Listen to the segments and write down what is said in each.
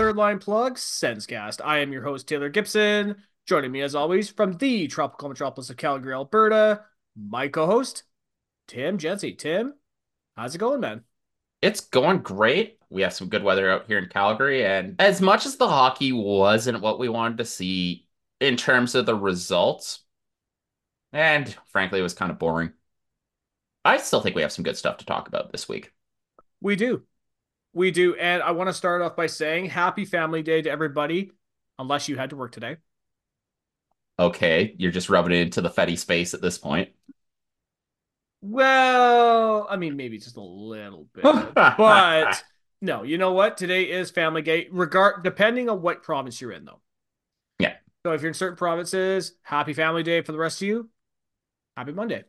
Third Line Plug Senscast. I am your host, Taylor Gibson. Joining me, as always, from the tropical metropolis of Calgary, Alberta, my co host, Tim Jency. Tim, how's it going, man? It's going great. We have some good weather out here in Calgary, and as much as the hockey wasn't what we wanted to see in terms of the results, and frankly, it was kind of boring, I still think we have some good stuff to talk about this week. We do. We do. And I want to start off by saying happy family day to everybody, unless you had to work today. Okay, you're just rubbing it into the Fetty space at this point. Well, I mean, maybe just a little bit, but no. You know what? Today is Family Day. Regard depending on what province you're in, though. Yeah. So if you're in certain provinces, Happy Family Day for the rest of you. Happy Monday.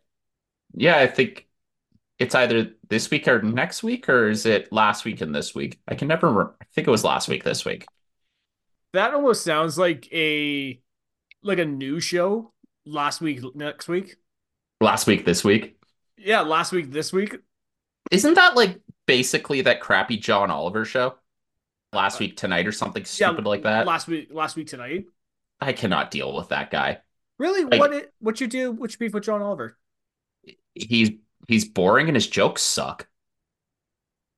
Yeah, I think it's either this week or next week, or is it last week and this week? I can never remember. I think it was last week, this week. That almost sounds like a like a new show. Last week, next week. Last week, this week. Yeah, last week, this week. Isn't that like basically that crappy John Oliver show? Last week tonight or something stupid yeah, like that. Last week, last week tonight. I cannot deal with that guy. Really? Like, what? It, what you do? Which beef with John Oliver? He's he's boring and his jokes suck.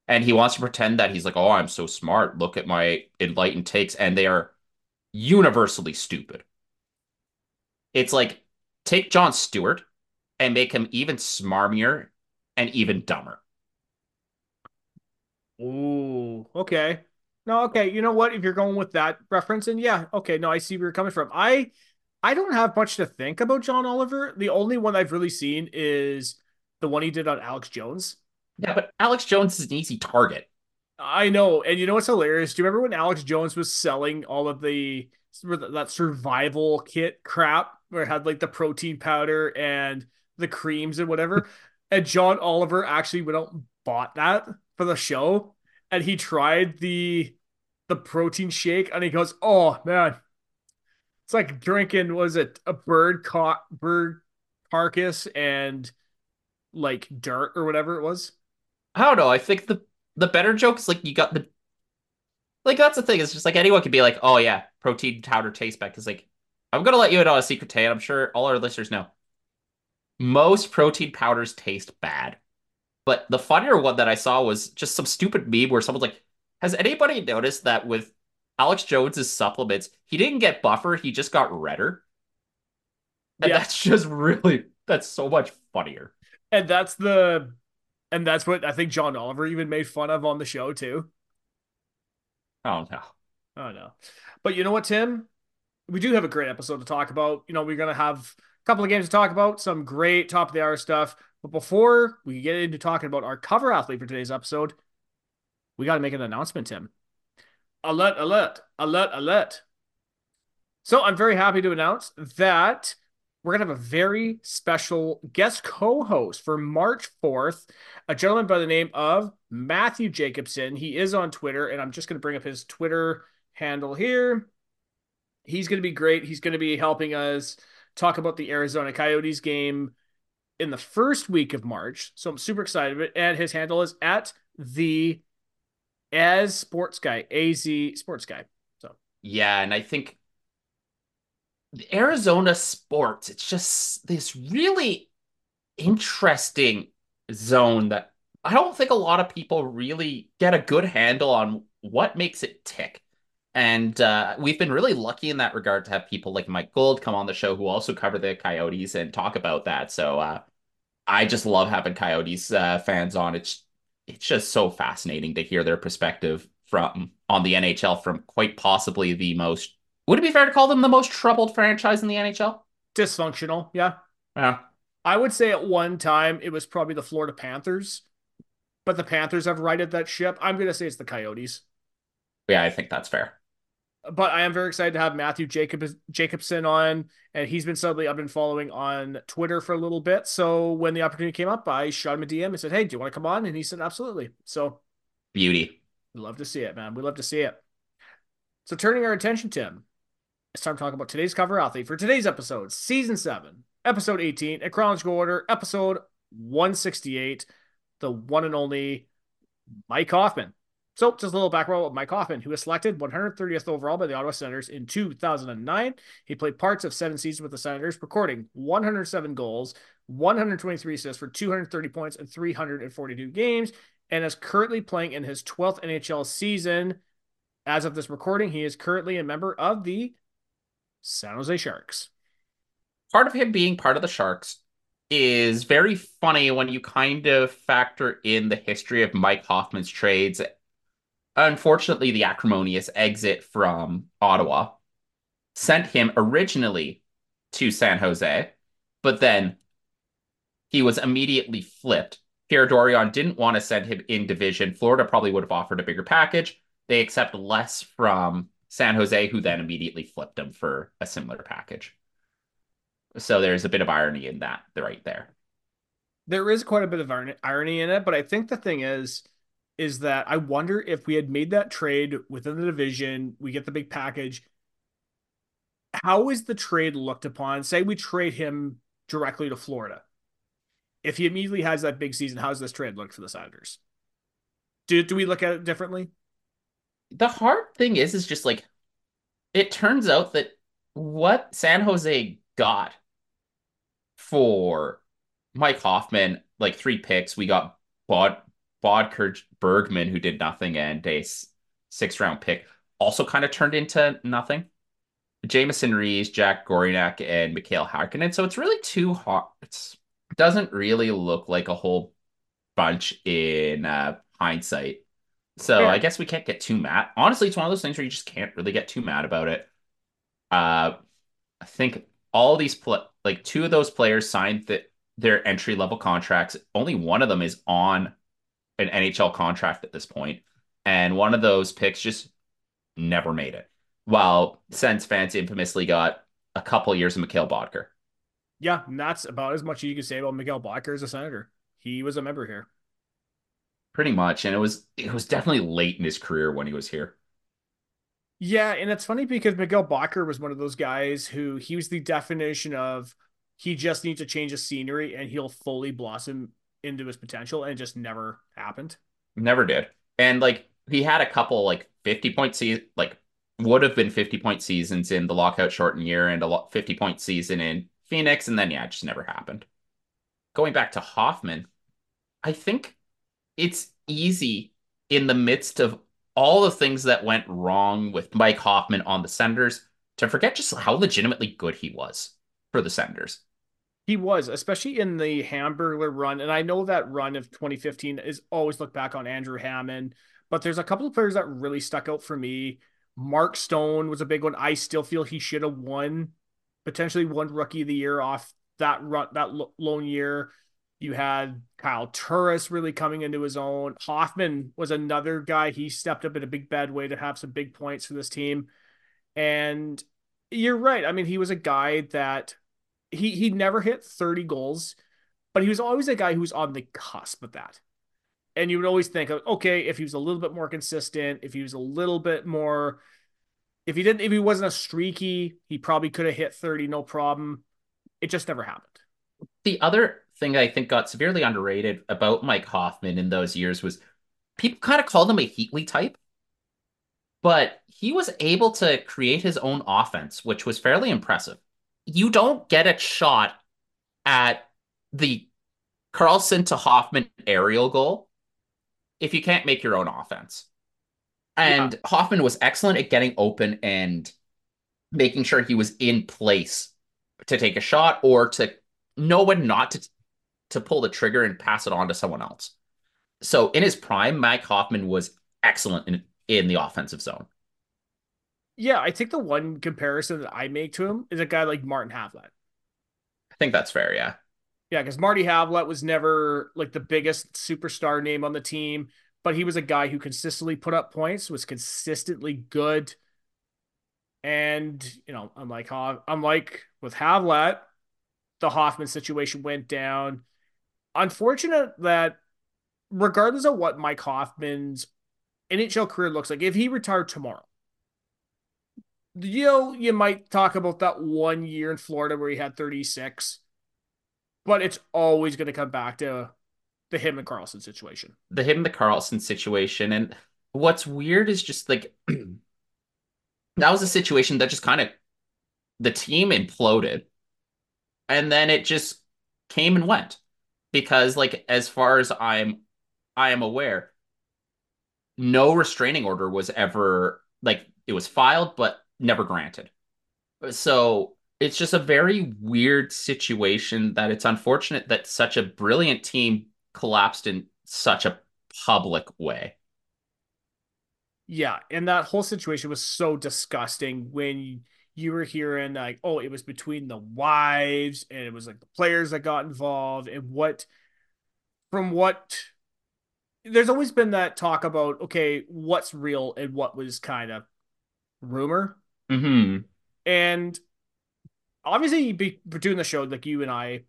And he wants to pretend that he's like, oh, I'm so smart. Look at my enlightened takes, and they are universally stupid. It's like take Jon Stewart and make him even smarmier and even dumber. Ooh, okay. No, okay. You know what? If you're going with that reference, and yeah, okay. No, I see where you're coming from. I I don't have much to think about John Oliver. The only one I've really seen is the one he did on Alex Jones. Yeah, but Alex Jones is an easy target. I know. And you know what's hilarious? Do you remember when Alex Jones was selling all of the that survival kit crap where it had like the protein powder and the creams and whatever? and John Oliver actually went out and bought that for the show. And he tried the the protein shake and he goes, Oh man, it's like drinking was it a bird caught bird carcass and like dirt or whatever it was. I don't know. I think the the better joke is like you got the like that's the thing. It's just like anyone could be like, oh yeah, protein powder tastes bad. Because like I'm gonna let you in on a secret, Tay, I'm sure all our listeners know. Most protein powders taste bad. But the funnier one that I saw was just some stupid meme where someone's like, has anybody noticed that with Alex Jones's supplements, he didn't get buffer, he just got redder? And yeah. that's just really that's so much funnier. And that's the and that's what I think John Oliver even made fun of on the show too. Oh no. Oh no. But you know what, Tim? We do have a great episode to talk about. You know, we're gonna have a couple of games to talk about, some great top of the hour stuff. But before we get into talking about our cover athlete for today's episode, we got to make an announcement, Tim. Alert, alert, alert, alert. So I'm very happy to announce that we're going to have a very special guest co host for March 4th, a gentleman by the name of Matthew Jacobson. He is on Twitter, and I'm just going to bring up his Twitter handle here. He's going to be great. He's going to be helping us talk about the Arizona Coyotes game in the first week of March. So I'm super excited about it. And his handle is at the as sports guy, AZ sports guy. So yeah, and I think Arizona sports, it's just this really interesting zone that I don't think a lot of people really get a good handle on what makes it tick. And uh, we've been really lucky in that regard to have people like Mike Gold come on the show who also cover the Coyotes and talk about that. So uh, I just love having Coyotes uh, fans on. It's it's just so fascinating to hear their perspective from on the NHL from quite possibly the most would it be fair to call them the most troubled franchise in the NHL? Dysfunctional, yeah. Yeah. I would say at one time it was probably the Florida Panthers, but the Panthers have righted that ship. I'm going to say it's the Coyotes. Yeah, I think that's fair. But I am very excited to have Matthew Jacob Jacobson on, and he's been somebody I've been following on Twitter for a little bit. So when the opportunity came up, I shot him a DM and said, "Hey, do you want to come on?" And he said, "Absolutely." So beauty. We love to see it, man. We love to see it. So turning our attention, Tim, it's time to talk about today's cover athlete for today's episode, season seven, episode 18, at chronological order, episode 168, the one and only Mike Hoffman. So, just a little background of Mike Hoffman, who was selected 130th overall by the Ottawa Senators in 2009. He played parts of seven seasons with the Senators, recording 107 goals, 123 assists for 230 points in 342 games, and is currently playing in his 12th NHL season. As of this recording, he is currently a member of the San Jose Sharks. Part of him being part of the Sharks is very funny when you kind of factor in the history of Mike Hoffman's trades. Unfortunately, the acrimonious exit from Ottawa sent him originally to San Jose, but then he was immediately flipped. Pierre Dorion didn't want to send him in division. Florida probably would have offered a bigger package. They accept less from San Jose, who then immediately flipped him for a similar package. So there's a bit of irony in that right there. There is quite a bit of irony in it, but I think the thing is, is that I wonder if we had made that trade within the division, we get the big package. How is the trade looked upon? Say we trade him directly to Florida. If he immediately has that big season, how's this trade look for the Senators? Do do we look at it differently? The hard thing is, is just like it turns out that what San Jose got for Mike Hoffman, like three picks. We got Bod Boedker Bergman, who did nothing, and a six round pick, also kind of turned into nothing. Jamieson Rees, Jack Gorinak, and Mikael Hakkinen. So it's really too hard. It doesn't really look like a whole bunch in uh, hindsight. So yeah. I guess we can't get too mad. Honestly, it's one of those things where you just can't really get too mad about it. Uh, I think all these pl- like two of those players signed the, their entry level contracts. Only one of them is on an NHL contract at this point, and one of those picks just never made it. While Sens fans infamously got a couple years of Mikkel Boedker. Yeah, and that's about as much as you can say about Mikkel Boedker as a senator. He was a member here. Pretty much, and it was it was definitely late in his career when he was here. Yeah, and it's funny because Miguel Boedker was one of those guys who he was the definition of he just needs to change the scenery and he'll fully blossom into his potential, and it just never happened. Never did. And like he had a couple like 50 point season, like would have been 50 point seasons in the lockout shortened year and a 50 point season in Phoenix, and then yeah, it just never happened. Going back to Hoffman, I think it's easy in the midst of all the things that went wrong with Mike Hoffman on the Senators to forget just how legitimately good he was for the Senators. He was, especially in the Hamburglar run. And I know that run of 2015 is always look back on Andrew Hammond, but there's a couple of players that really stuck out for me. Mark Stone was a big one. I still feel he should have won, potentially won rookie of the year off that run, that lone year. You had Kyle Turris really coming into his own. Hoffman was another guy. He stepped up in a big bad way to have some big points for this team. And you're right. I mean, he was a guy that he he never hit 30 goals, but he was always a guy who was on the cusp of that. And you would always think, okay, if he was a little bit more consistent, if he was a little bit more, if he didn't, if he wasn't a streaky, he probably could have hit 30, no problem. It just never happened. The other thing I think got severely underrated about Mike Hoffman in those years was people kind of called him a Heatley type, but he was able to create his own offense, which was fairly impressive. You don't get a shot at the Karlsson to Hoffman aerial goal if you can't make your own offense. And yeah. Hoffman was excellent at getting open and making sure he was in place to take a shot or to know when not to to pull the trigger and pass it on to someone else. So in his prime, Mike Hoffman was excellent in, in the offensive zone. Yeah, I think the one comparison that I make to him is a guy like Martin Havlat. I think that's fair, yeah. Yeah, because Marty Havlat was never like the biggest superstar name on the team, but he was a guy who consistently put up points, was consistently good. And, you know, unlike unlike with Havlat, the Hoffman situation went down unfortunate that regardless of what Mike Hoffman's NHL career looks like, if he retired tomorrow, you know, you might talk about that one year in Florida where he had 36, but it's always going to come back to the him and Karlsson situation. The him and the Karlsson situation. And what's weird is just like that was a situation that just kind of the team imploded and then it just came and went because like as far as I'm I am aware no restraining order was ever like it was filed but never granted. So it's just a very weird situation that it's unfortunate that such a brilliant team collapsed in such a public way. Yeah, and that whole situation was so disgusting when you were hearing like, oh, it was between the wives and it was like the players that got involved and what from what there's always been that talk about okay, what's real and what was kind of rumor. hmm And obviously be doing the show like you and I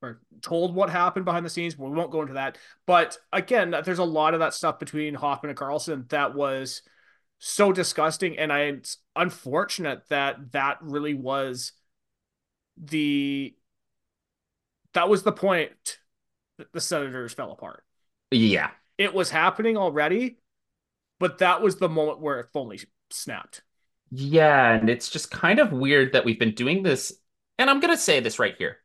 were told what happened behind the scenes, but we won't go into that. But again, there's a lot of that stuff between Hoffman and Karlsson that was so disgusting, and I, it's unfortunate that that really was the that was the point that the Senators fell apart. yeah It was happening already, but that was the moment where it fully snapped. Yeah, and it's just kind of weird that we've been doing this. And I'm going to say this right here.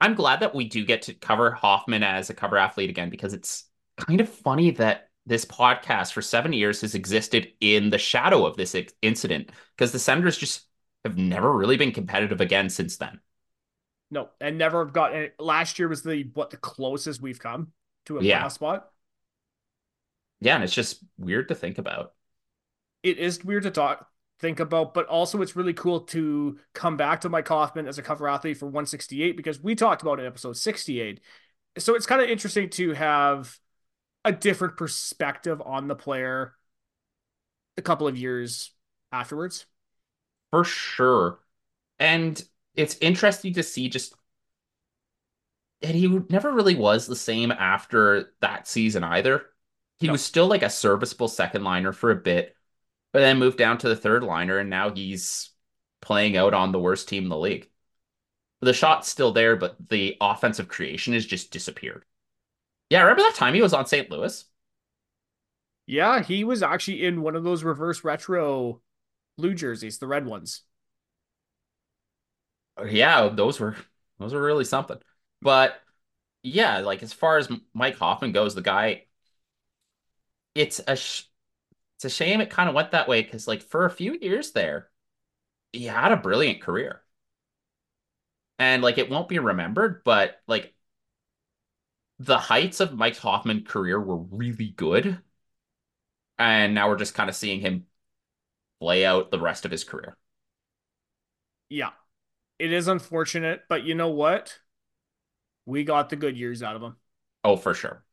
I'm glad that we do get to cover Hoffman as a cover athlete again because it's kind of funny that this podcast for seven years has existed in the shadow of this incident because the Senators just have never really been competitive again since then. No, and never have gotten. Last year was the what the closest we've come to a Yeah. playoff spot. Yeah, and it's just weird to think about. It is weird to talk think about, but also it's really cool to come back to Mike Hoffman as a cover athlete for 168 because we talked about it in episode 68. So it's kind of interesting to have a different perspective on the player a couple of years afterwards. For sure. And it's interesting to see just and he never really was the same after that season either. He No, was still like a serviceable second liner for a bit, but then moved down to the third liner, and now he's playing out on the worst team in the league. The shot's still there, but the offensive creation has just disappeared. Yeah, remember that time he was on St. Louis? yeah, he was actually in one of those reverse retro blue jerseys, the red ones. Uh, yeah, those were those were really something. But yeah, like as far as Mike Hoffman goes, the guy, it's a sh it's a shame it kind of went that way because like for a few years there, he had a brilliant career. And like it won't be remembered, but like the heights of Mike Hoffman's career were really good. And now we're just kind of seeing him play out the rest of his career. Yeah, it is unfortunate, but you know what? We got the good years out of him. Oh, for sure.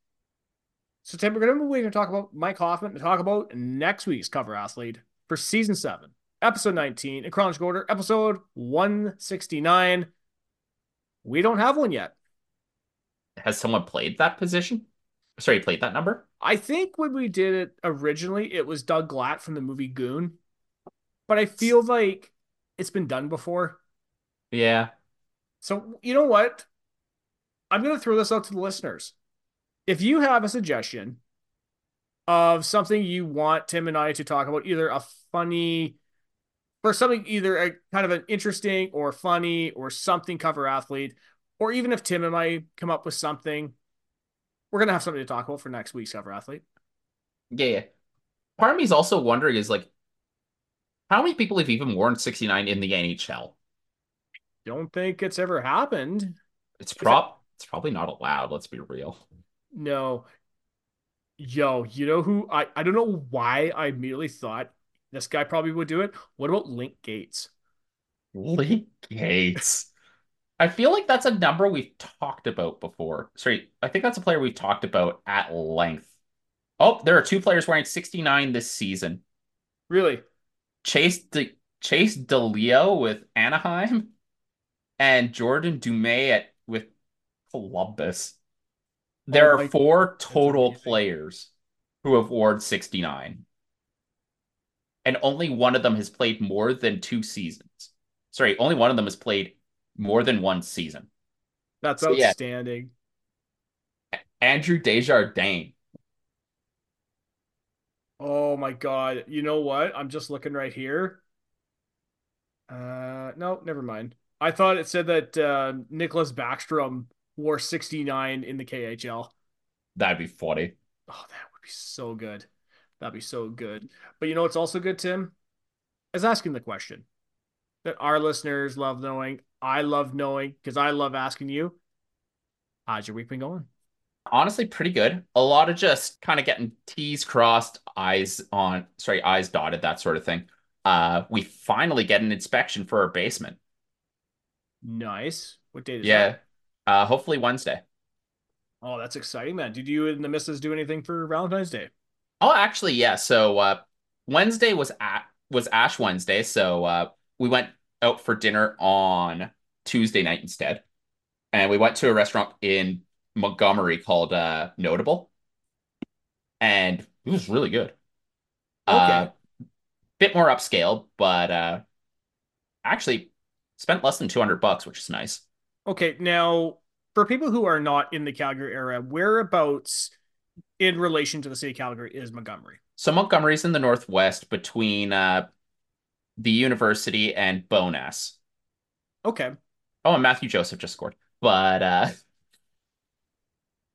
So, Tim, we're going to move away to talk about Mike Hoffman and talk about next week's cover athlete for season seven, episode 19, in chronological order, episode 169. We don't have one yet. Has someone played that position? Sorry, played that number? I think when we did it originally, it was Doug Glatt from the movie Goon, but I feel like it's been done before. Yeah. So, you know what? I'm going to throw this out to the listeners. If you have a suggestion of something you want Tim and I to talk about, either a funny or something, either a kind of an interesting or funny or something cover athlete, or even if Tim and I come up with something, we're going to have something to talk about for next week's cover athlete. Yeah, yeah. Part of me is also wondering is like, how many people have even worn 69 in the NHL? Don't think it's ever happened. It's Is it? prop it's probably not allowed, let's be real. No. Yo, you know who I, I don't know why I immediately thought this guy probably would do it. What about Link Gaetz? Link Gaetz. I feel like that's a number we've talked about before. Sorry, I think that's a player we've talked about at length. Oh, there are two players wearing 69 this season. Really? Chase De Chase DeLeo with Anaheim and Jordan Dumais at with Columbus. There Oh are four that's total players who have worn 69, and only one of them has played more than two seasons. Sorry, only one of them has played more than one season. That's So yeah, outstanding. Andrew Desjardins. Oh my God. You know what? I'm just looking right here. Uh, no, never mind. I thought it said that uh, Nicklas Backstrom wore 69 in the KHL. That'd be funny. Oh, that would be so good. That'd be so good. But you know what's also good, Tim? Is asking the question that our listeners love knowing. I love knowing because I love asking you, how's your week been going? Honestly, pretty good. A lot of just kind of getting T's crossed, eyes on, sorry, eyes dotted, that sort of thing. Uh, we finally get an inspection for our basement. Nice. What date is Yeah. that? Uh, hopefully Wednesday. Oh, that's exciting, man. Did you and the missus do anything for Valentine's Day? Oh, actually, yeah. So uh, Wednesday was at was Ash Wednesday, so uh, we went out for dinner on Tuesday night instead, and we went to a restaurant in Montgomery called uh, Notable, and it was really good. Uh, Okay. bit more upscale, but uh, actually spent less than 200 bucks, which is nice. Okay. Now, for people who are not in the Calgary area, whereabouts in relation to the city of Calgary is Montgomery? So Montgomery's in the northwest between uh, the university and Bowness. Okay. Oh, and Mathieu Joseph just scored. But uh,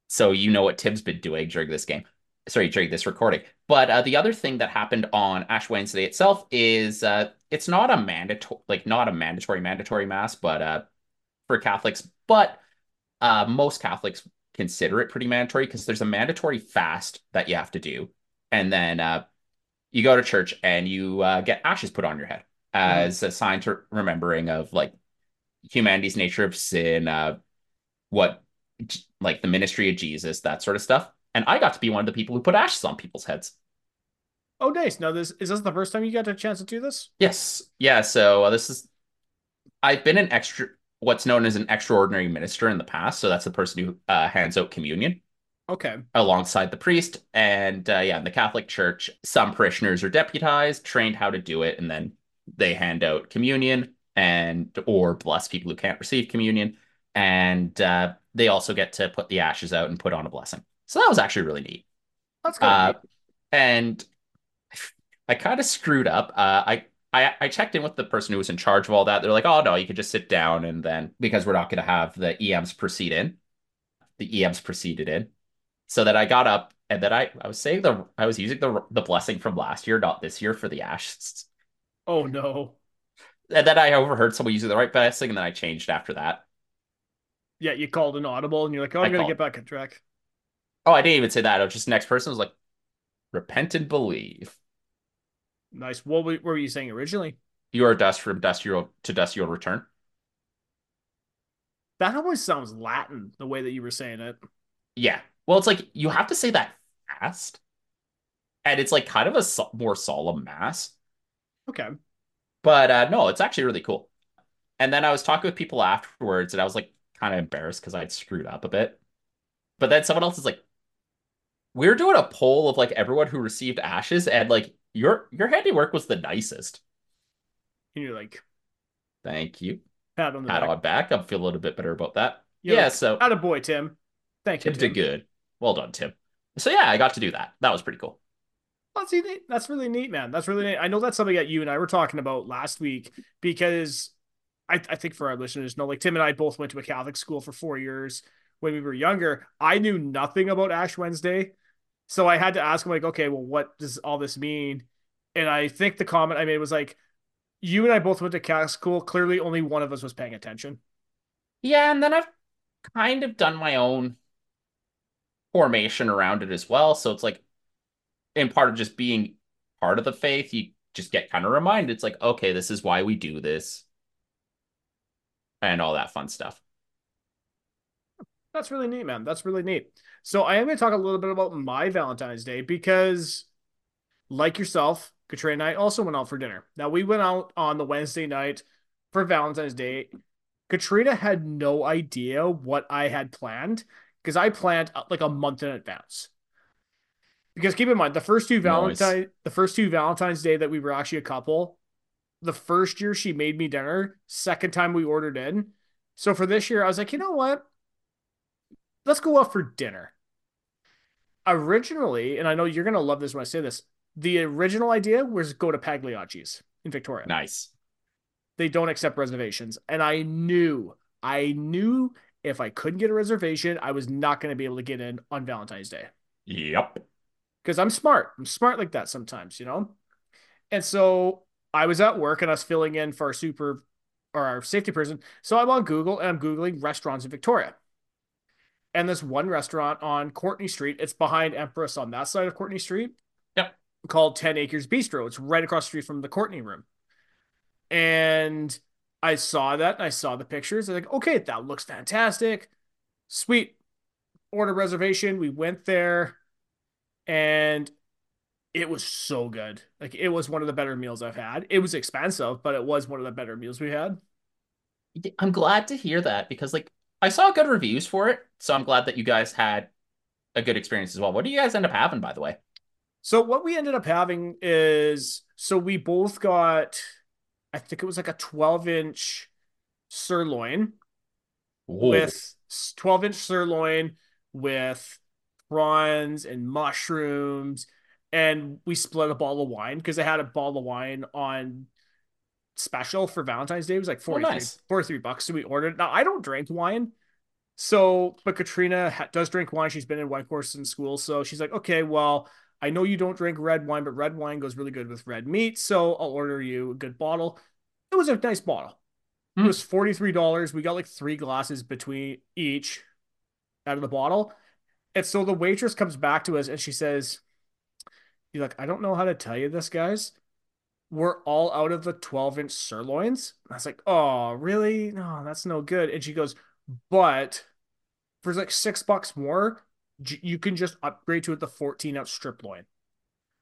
so you know what Tim's been doing during this game. Sorry, during this recording. But uh, the other thing that happened on Ash Wednesday itself is uh, it's not a mandatory, like not a mandatory mandatory mass, but uh, for Catholics. But uh, most Catholics consider it pretty mandatory because there's a mandatory fast that you have to do, and then uh, you go to church and you uh, get ashes put on your head Mhm. as a sign to remembering of like humanity's nature of sin, uh, what like the ministry of Jesus, that sort of stuff. And I got to be one of the people who put ashes on people's heads. Oh, nice. Now, this is this the first time you got a chance to do this? Yes, yeah. So uh, this is I've been an extra, what's known as an extraordinary minister in the past. So that's the person who uh, hands out communion Okay. alongside the priest. And uh, yeah, in the Catholic Church, some parishioners are deputized, trained how to do it, and then they hand out communion and or bless people who can't receive communion. And uh, they also get to put the ashes out and put on a blessing. So that was actually really neat. That's of Uh, and I kind of screwed up. Uh, I, I I checked in with the person who was in charge of all that. They're like, "Oh no, you could just sit down," and then because we're not going to have the EMs proceed in, the EMs proceeded in, so that I got up and then I I was saying the I was using the the blessing from last year, not this year, for the ashes. Oh, no. And then I overheard someone using the right blessing, and then I changed after that. Yeah, you called an audible and you're like, oh, I I'm going to get back on track. Oh, I didn't even say that. I was just the next person was like, "Repent and believe." Nice. What were you saying originally? You are dust from dust you'll to dust you'll return. That always sounds Latin, the way that you were saying it. Yeah. Well, it's like you have to say that fast, and it's like kind of a so- more solemn mass. Okay. But uh, no, it's actually really cool. And then I was talking with people afterwards, and I was like kind of embarrassed because I'd screwed up a bit. But then someone else is like, "We're doing a poll of like everyone who received ashes, and like your your handiwork was the nicest. And you're like, Thank you. pat on the Pat back. on back. I'm feeling a little bit better about that. You're yeah. like, So of boy, Tim. Thank you, Tim Tim. did good. Well done, Tim. So yeah, I got to do that. That was pretty cool. Oh, that's neat. That's really neat, man. That's really neat. I know that's something that you and I were talking about last week because I, I think for our listeners know, like Tim and I both went to a Catholic school for four years when we were younger. I knew nothing about Ash Wednesday. So I had to ask him, like, okay, well, what does all this mean? And I think the comment I made was like, you and I both went to Catholic school. Clearly, only one of us was paying attention. Yeah, and then I've kind of done my own formation around it as well. So it's like, in part of just being part of the faith, you just get kind of reminded. It's like, okay, this is why we do this, and all that fun stuff. That's really neat, man. That's really neat. So I am going to talk a little bit about my Valentine's Day because, like yourself, Katrina and I also went out for dinner. Now we went out on the Wednesday night for Valentine's Day. Katrina had no idea what I had planned because I planned uh, like a month in advance. Because keep in mind, the first two Nice. Valentine, the first two Valentine's Day that we were actually a couple, the first year she made me dinner, second time we ordered in. So for this year, I was like, you know what? Let's go out for dinner. Originally, and I know you're gonna love this when I say this, The original idea was go to Pagliacci's in Victoria. Nice. They don't accept reservations. And I knew, I knew if I couldn't get a reservation, I was not going to be able to get in on Valentine's Day. Yep. Because I'm smart. I'm smart like that sometimes, you know? And so I was at work and I was filling in for our super or our safety person. So I'm on Google and I'm Googling restaurants in Victoria. And this one restaurant on Courtney Street, it's behind Empress on that side of Courtney Street. Yep. Called 10 Acres Bistro. It's right across the street from the Courtney room. And I saw that and I saw the pictures. I was like, okay, that looks fantastic. Sweet. Order reservation. We went there and it was so good. Like it was one of the better meals I've had. It was expensive, but it was one of the better meals we had. I'm glad to hear that because like I saw good reviews for it, so I'm glad that you guys had a good experience as well. What do you guys end up having, by the way? So what we ended up having is so we both got I think it was like a 12 inch sirloin Ooh. with 12 inch sirloin with prawns and mushrooms. And we split a bottle of wine because I had a bottle of wine on special for Valentine's Day. It was like 43, oh, nice. 43 bucks. So we ordered. Now, I don't drink wine. So, but Katrina ha- does drink wine. She's been in wine course in school. So she's like, okay, well, I know you don't drink red wine, but red wine goes really good with red meat. So I'll order you a good bottle. It was a nice bottle. Mm. It hmm. was $43. We got like three glasses between each out of the bottle. And so the waitress comes back to us and she says, You're like, I don't know how to tell you this, guys. We're all out of the 12 inch sirloins. I was like, Oh, really? No, that's no good. And she goes, But for like six bucks more, you can just upgrade to it the 14 ounce strip loin.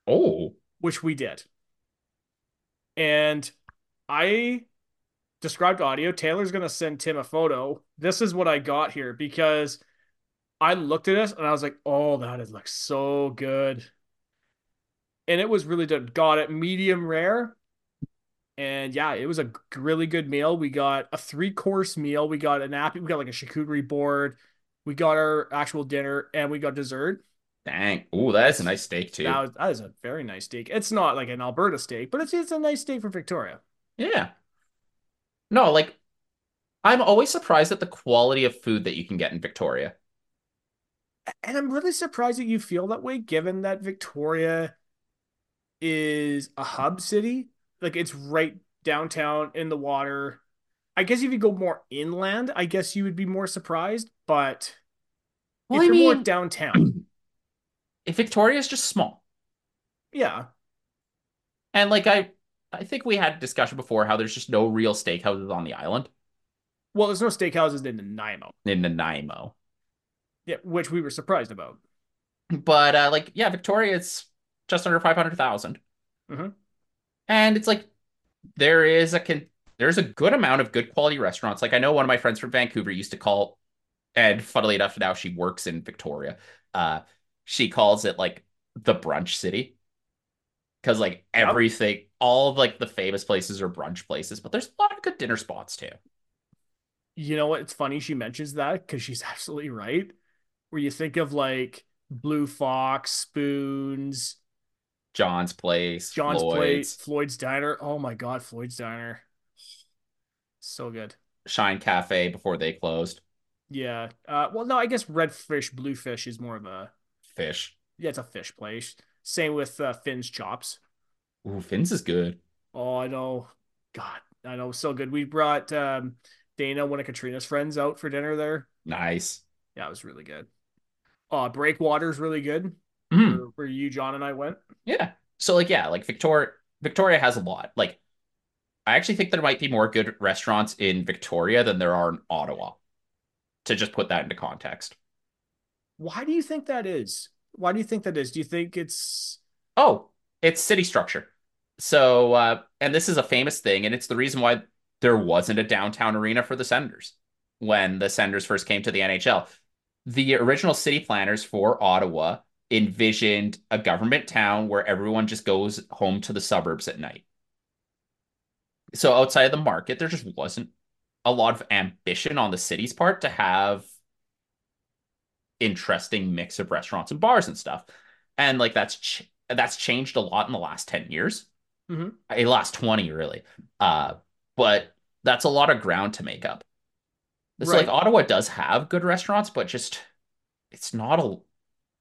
Oh, which we did. And I described audio. Taylor's going to send Tim a photo. This is what I got here because I looked at this and I was like, oh, that is like so good. And it was really good. Got it medium rare. And yeah, it was a really good meal. We got a three course meal. We got an app. We got like a charcuterie board. We got our actual dinner and we got dessert. Dang. Oh, that is a nice steak too. That, was, that is a very nice steak. It's not like an Alberta steak, but it's it's a nice steak for Victoria. Yeah. No, like I'm always surprised at the quality of food that you can get in Victoria. And I'm really surprised that you feel that way, given that Victoria is a hub city. Like it's right downtown in the water. I guess if you go more inland, I guess you would be more surprised. But well, if I you're mean, more downtown, if Victoria is just small, yeah. And like I, I think we had a discussion before how there's just no real steakhouses on the island. Well, there's no steakhouses in Nanaimo. In Nanaimo. Yeah, which we were surprised about. But uh, like, yeah, Victoria is just under five hundred thousand, mm mm-hmm. and it's like there is a con- there's a good amount of good quality restaurants. Like I know one of my friends from Vancouver used to call, and funnily enough, now she works in Victoria. Uh, she calls it like the brunch city because like everything, all of like the famous places are brunch places, but there's a lot of good dinner spots too. You know what? It's funny she mentions that because she's absolutely right. Where you think of like Blue Fox, Spoons, John's Place, John's Floyd's. Place, Floyd's Diner. Oh my God, Floyd's Diner. So good. Shine Cafe before they closed. Yeah. Uh, well, no, I guess Redfish, Bluefish is more of a fish. Yeah, it's a fish place. Same with uh, Finn's Chops. Ooh, Finn's is good. Oh, I know. God, I know. So good. We brought um, Dana, one of Katrina's friends, out for dinner there. Nice. Yeah, it was really good. Uh, Breakwater's really good. Mm-hmm. Where, where you, John, and I went. Yeah. So like, yeah, like Victoria, Victoria has a lot. Like I actually think there might be more good restaurants in Victoria than there are in Ottawa. To just put that into context. Why do you think that is? Why do you think that is? Do you think it's Oh, it's city structure. So uh and this is a famous thing and it's the reason why there wasn't a downtown arena for the Senators when the Senators first came to the NHL. The original city planners for Ottawa envisioned a government town where everyone just goes home to the suburbs at night so outside of the market, there just wasn't a lot of ambition on the city's part to have interesting mix of restaurants and bars and stuff. And like that's ch- that's changed a lot in the last 10 years. hmm A last 20 really. Uh, but that's a lot of ground to make up. So like Ottawa does have good restaurants, but just it's not a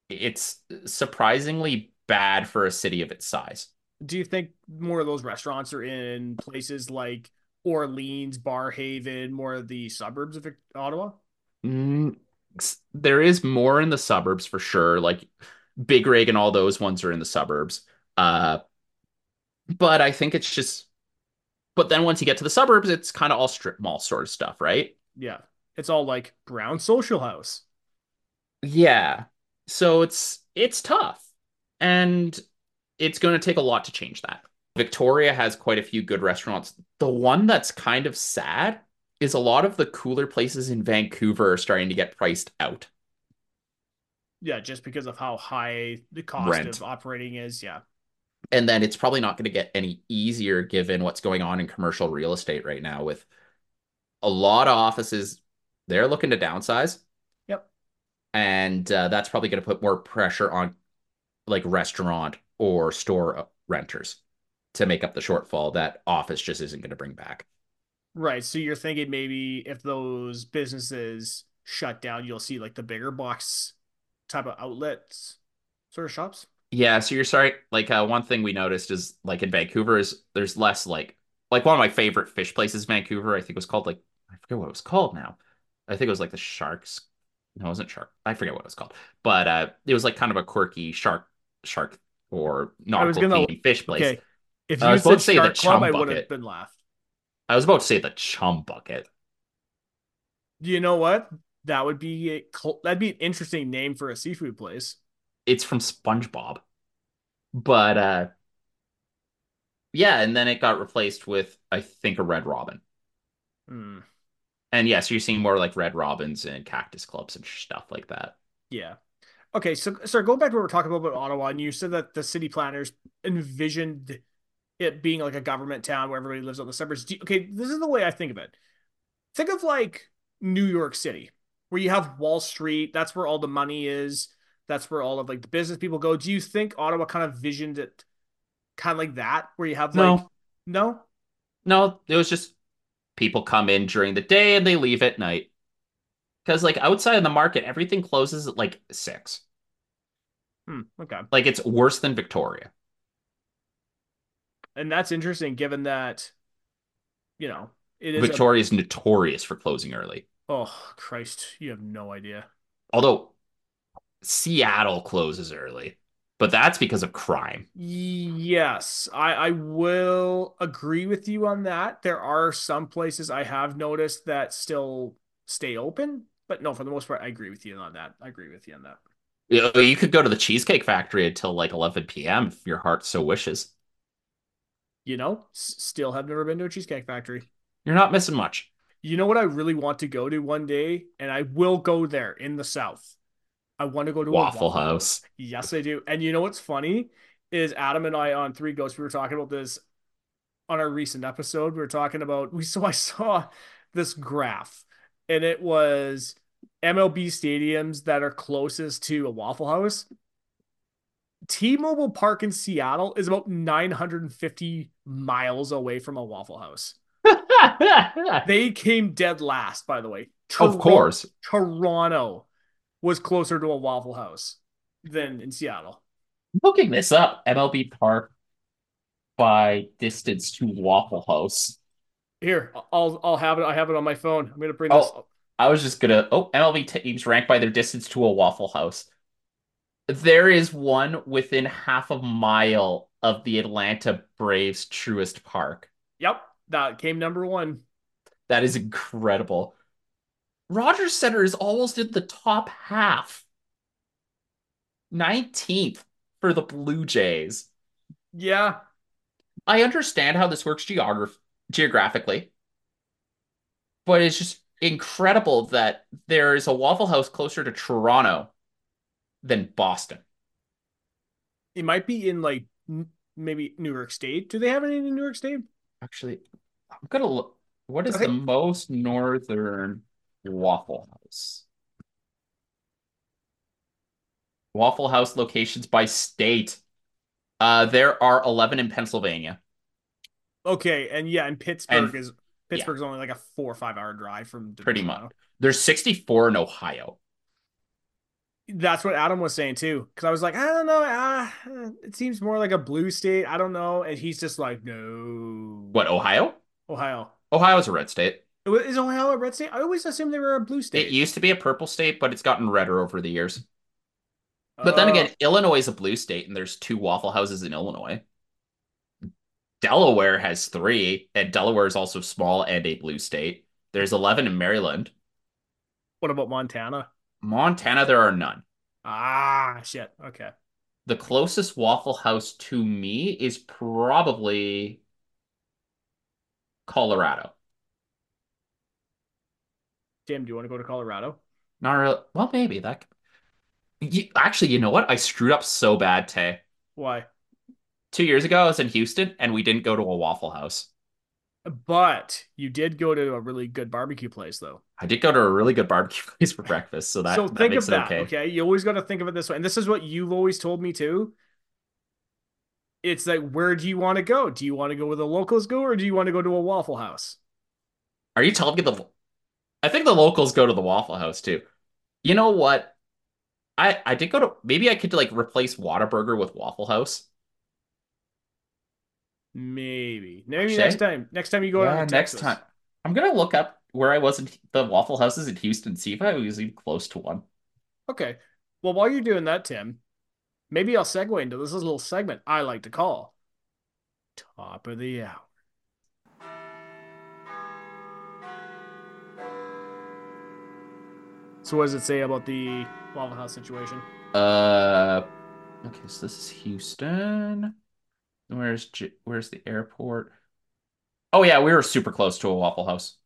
it's surprisingly bad for a city of its size. Do you think more of those restaurants are in places like Orleans, Barrhaven, more of the suburbs of Ottawa? Mm, there is more in the suburbs for sure. Like Big Rig and all those ones are in the suburbs. Uh, but I think it's just but then once you get to the suburbs, it's kind of all strip mall sort of stuff, right? Yeah. It's all like Brown Social House. Yeah. So it's it's tough. And it's going to take a lot to change that. Victoria has quite a few good restaurants. The one that's kind of sad is a lot of the cooler places in Vancouver are starting to get priced out. Yeah, just because of how high the cost Rent. of operating is. Yeah. And then it's probably not going to get any easier given what's going on in commercial real estate right now with a lot of offices. They're looking to downsize. Yep. And uh, that's probably going to put more pressure on like restaurant or store renters to make up the shortfall that office just isn't going to bring back. Right. So you're thinking maybe if those businesses shut down, you'll see like the bigger box type of outlets sort of shops. Yeah, so you're sorry. Like uh, one thing we noticed is like in Vancouver is there's less like like one of my favorite fish places in Vancouver. I think was called like I forget what it was called now. I think it was like the Sharks. No, it wasn't Shark. I forget what it was called. But uh, it was like kind of a quirky shark shark or nautical gonna fish place. Okay. If I you was about said to say the Shark Club, chum I would have been laughed. I was about to say the Chum Bucket. You know what? That would be a cl- that'd be an interesting name for a seafood place. It's from SpongeBob. But uh yeah, and then it got replaced with I think a Red Robin. Hmm. And yes, yeah, so you're seeing more like Red Robins and Cactus Clubs and stuff like that. Yeah. Okay, so sorry, going back to what we're talking about about Ottawa, and you said that the city planners envisioned it being like a government town where everybody lives on the suburbs. Do okay, this is the way I think of it. Think of like New York City, where you have Wall Street. That's where all the money is. That's where all of like the business people go. Do you think Ottawa kind of visioned it kind of like that, where you have like No, no? no, it was just people come in during the day and they leave at night. Because like outside of the market, everything closes at like six. Hmm, okay. Like it's worse than Victoria. And that's interesting given that, you know, it is Victoria is notorious for closing early. oh Christ, you have no idea. Although Seattle closes early, but that's because of crime. Yes, I, I will agree with you on that. There are some places I have noticed that still stay open, but no, for the most part, I agree with you on that. I agree with you on that. You know, you could go to the Cheesecake Factory until like 11 p.m. if your heart so wishes. You know, S- still have never been to a cheesecake factory. You're not missing much. You know what I really want to go to one day, and I will go there in the South. I want to go to a Waffle House. Yes, I do. And you know what's funny is Adam and I on Three Ghosts, we were talking about this on our recent episode. We were talking about we so I saw this graph, and it was MLB stadiums that are closest to a Waffle House. T-Mobile Park in Seattle is about 950 miles away from a Waffle House. They came dead last, by the way. of course. Toronto was closer to a Waffle House than in Seattle. Looking this up, MLB Park by distance to Waffle House. Here, I'll I'll have it. I have it on my phone. I'm gonna bring oh, this. Oh, I was just gonna. Oh, MLB teams ranked by their distance to a Waffle House. There is one within half a mile of the Atlanta Braves' Truist Park. Yep, that came number one. That is incredible. Rogers Center is almost in the top half. 19th for the Blue Jays. Yeah, I understand how this works geograph- geographically, but it's just incredible that there is a Waffle House closer to Toronto than Boston. it might be in like maybe New York State. Do they have any in New York State? Actually, I'm gonna look. What is Okay. the most northern Waffle House? Waffle House locations by state. Uh, there are 11 in Pennsylvania. Okay, and yeah, and Pittsburgh And- is Pittsburgh's only like a four or five hour drive from Pretty much. There's 64 in Ohio. That's what Adam was saying too. Because I was like, I don't know. Uh, it seems more like a blue state. I don't know. And he's just like, no. What, Ohio? Ohio. Ohio's a red state. Is Ohio a red state? I always assumed they were a blue state. It used to be a purple state, but it's gotten redder over the years. But then Oh. again, Illinois is a blue state, and there's two Waffle Houses in Illinois. Delaware has three, and Delaware is also small and a blue state. There's 11 in Maryland. what about Montana? Montana, there are none. Ah, shit. Okay. The closest Waffle House to me is probably Colorado. Tim, do you want to go to Colorado? Not really. Well, maybe that. You, actually, you know what? I screwed up so bad, Tay. Why? Two years ago, I was in Houston, and we didn't go to a Waffle House. But you did go to a really good barbecue place, though. I did go to a really good barbecue place for breakfast, so that, so that think makes of it that. okay. Okay. You always got to think of it this way. And this is what you've always told me too. It's like, where do you want to go? Do you want to go where the locals go, or do you want to go to a Waffle House? Are you telling me the? I think the locals go to the Waffle House too. You know what? I I did go to maybe I could like replace Whataburger with Waffle House. Maybe. Maybe next time. Next time you go Yeah, to next time. I'm gonna look up where I was in the Waffle Houses in Houston, see if I was even close to one. Okay. Well, while you're doing that, Tim, maybe I'll segue into this little segment I like to call Top of the Hour. So, what does it say about the Waffle House situation? Uh, okay, so this is Houston. Where's J where's the airport? Oh yeah, we were super close to a Waffle House.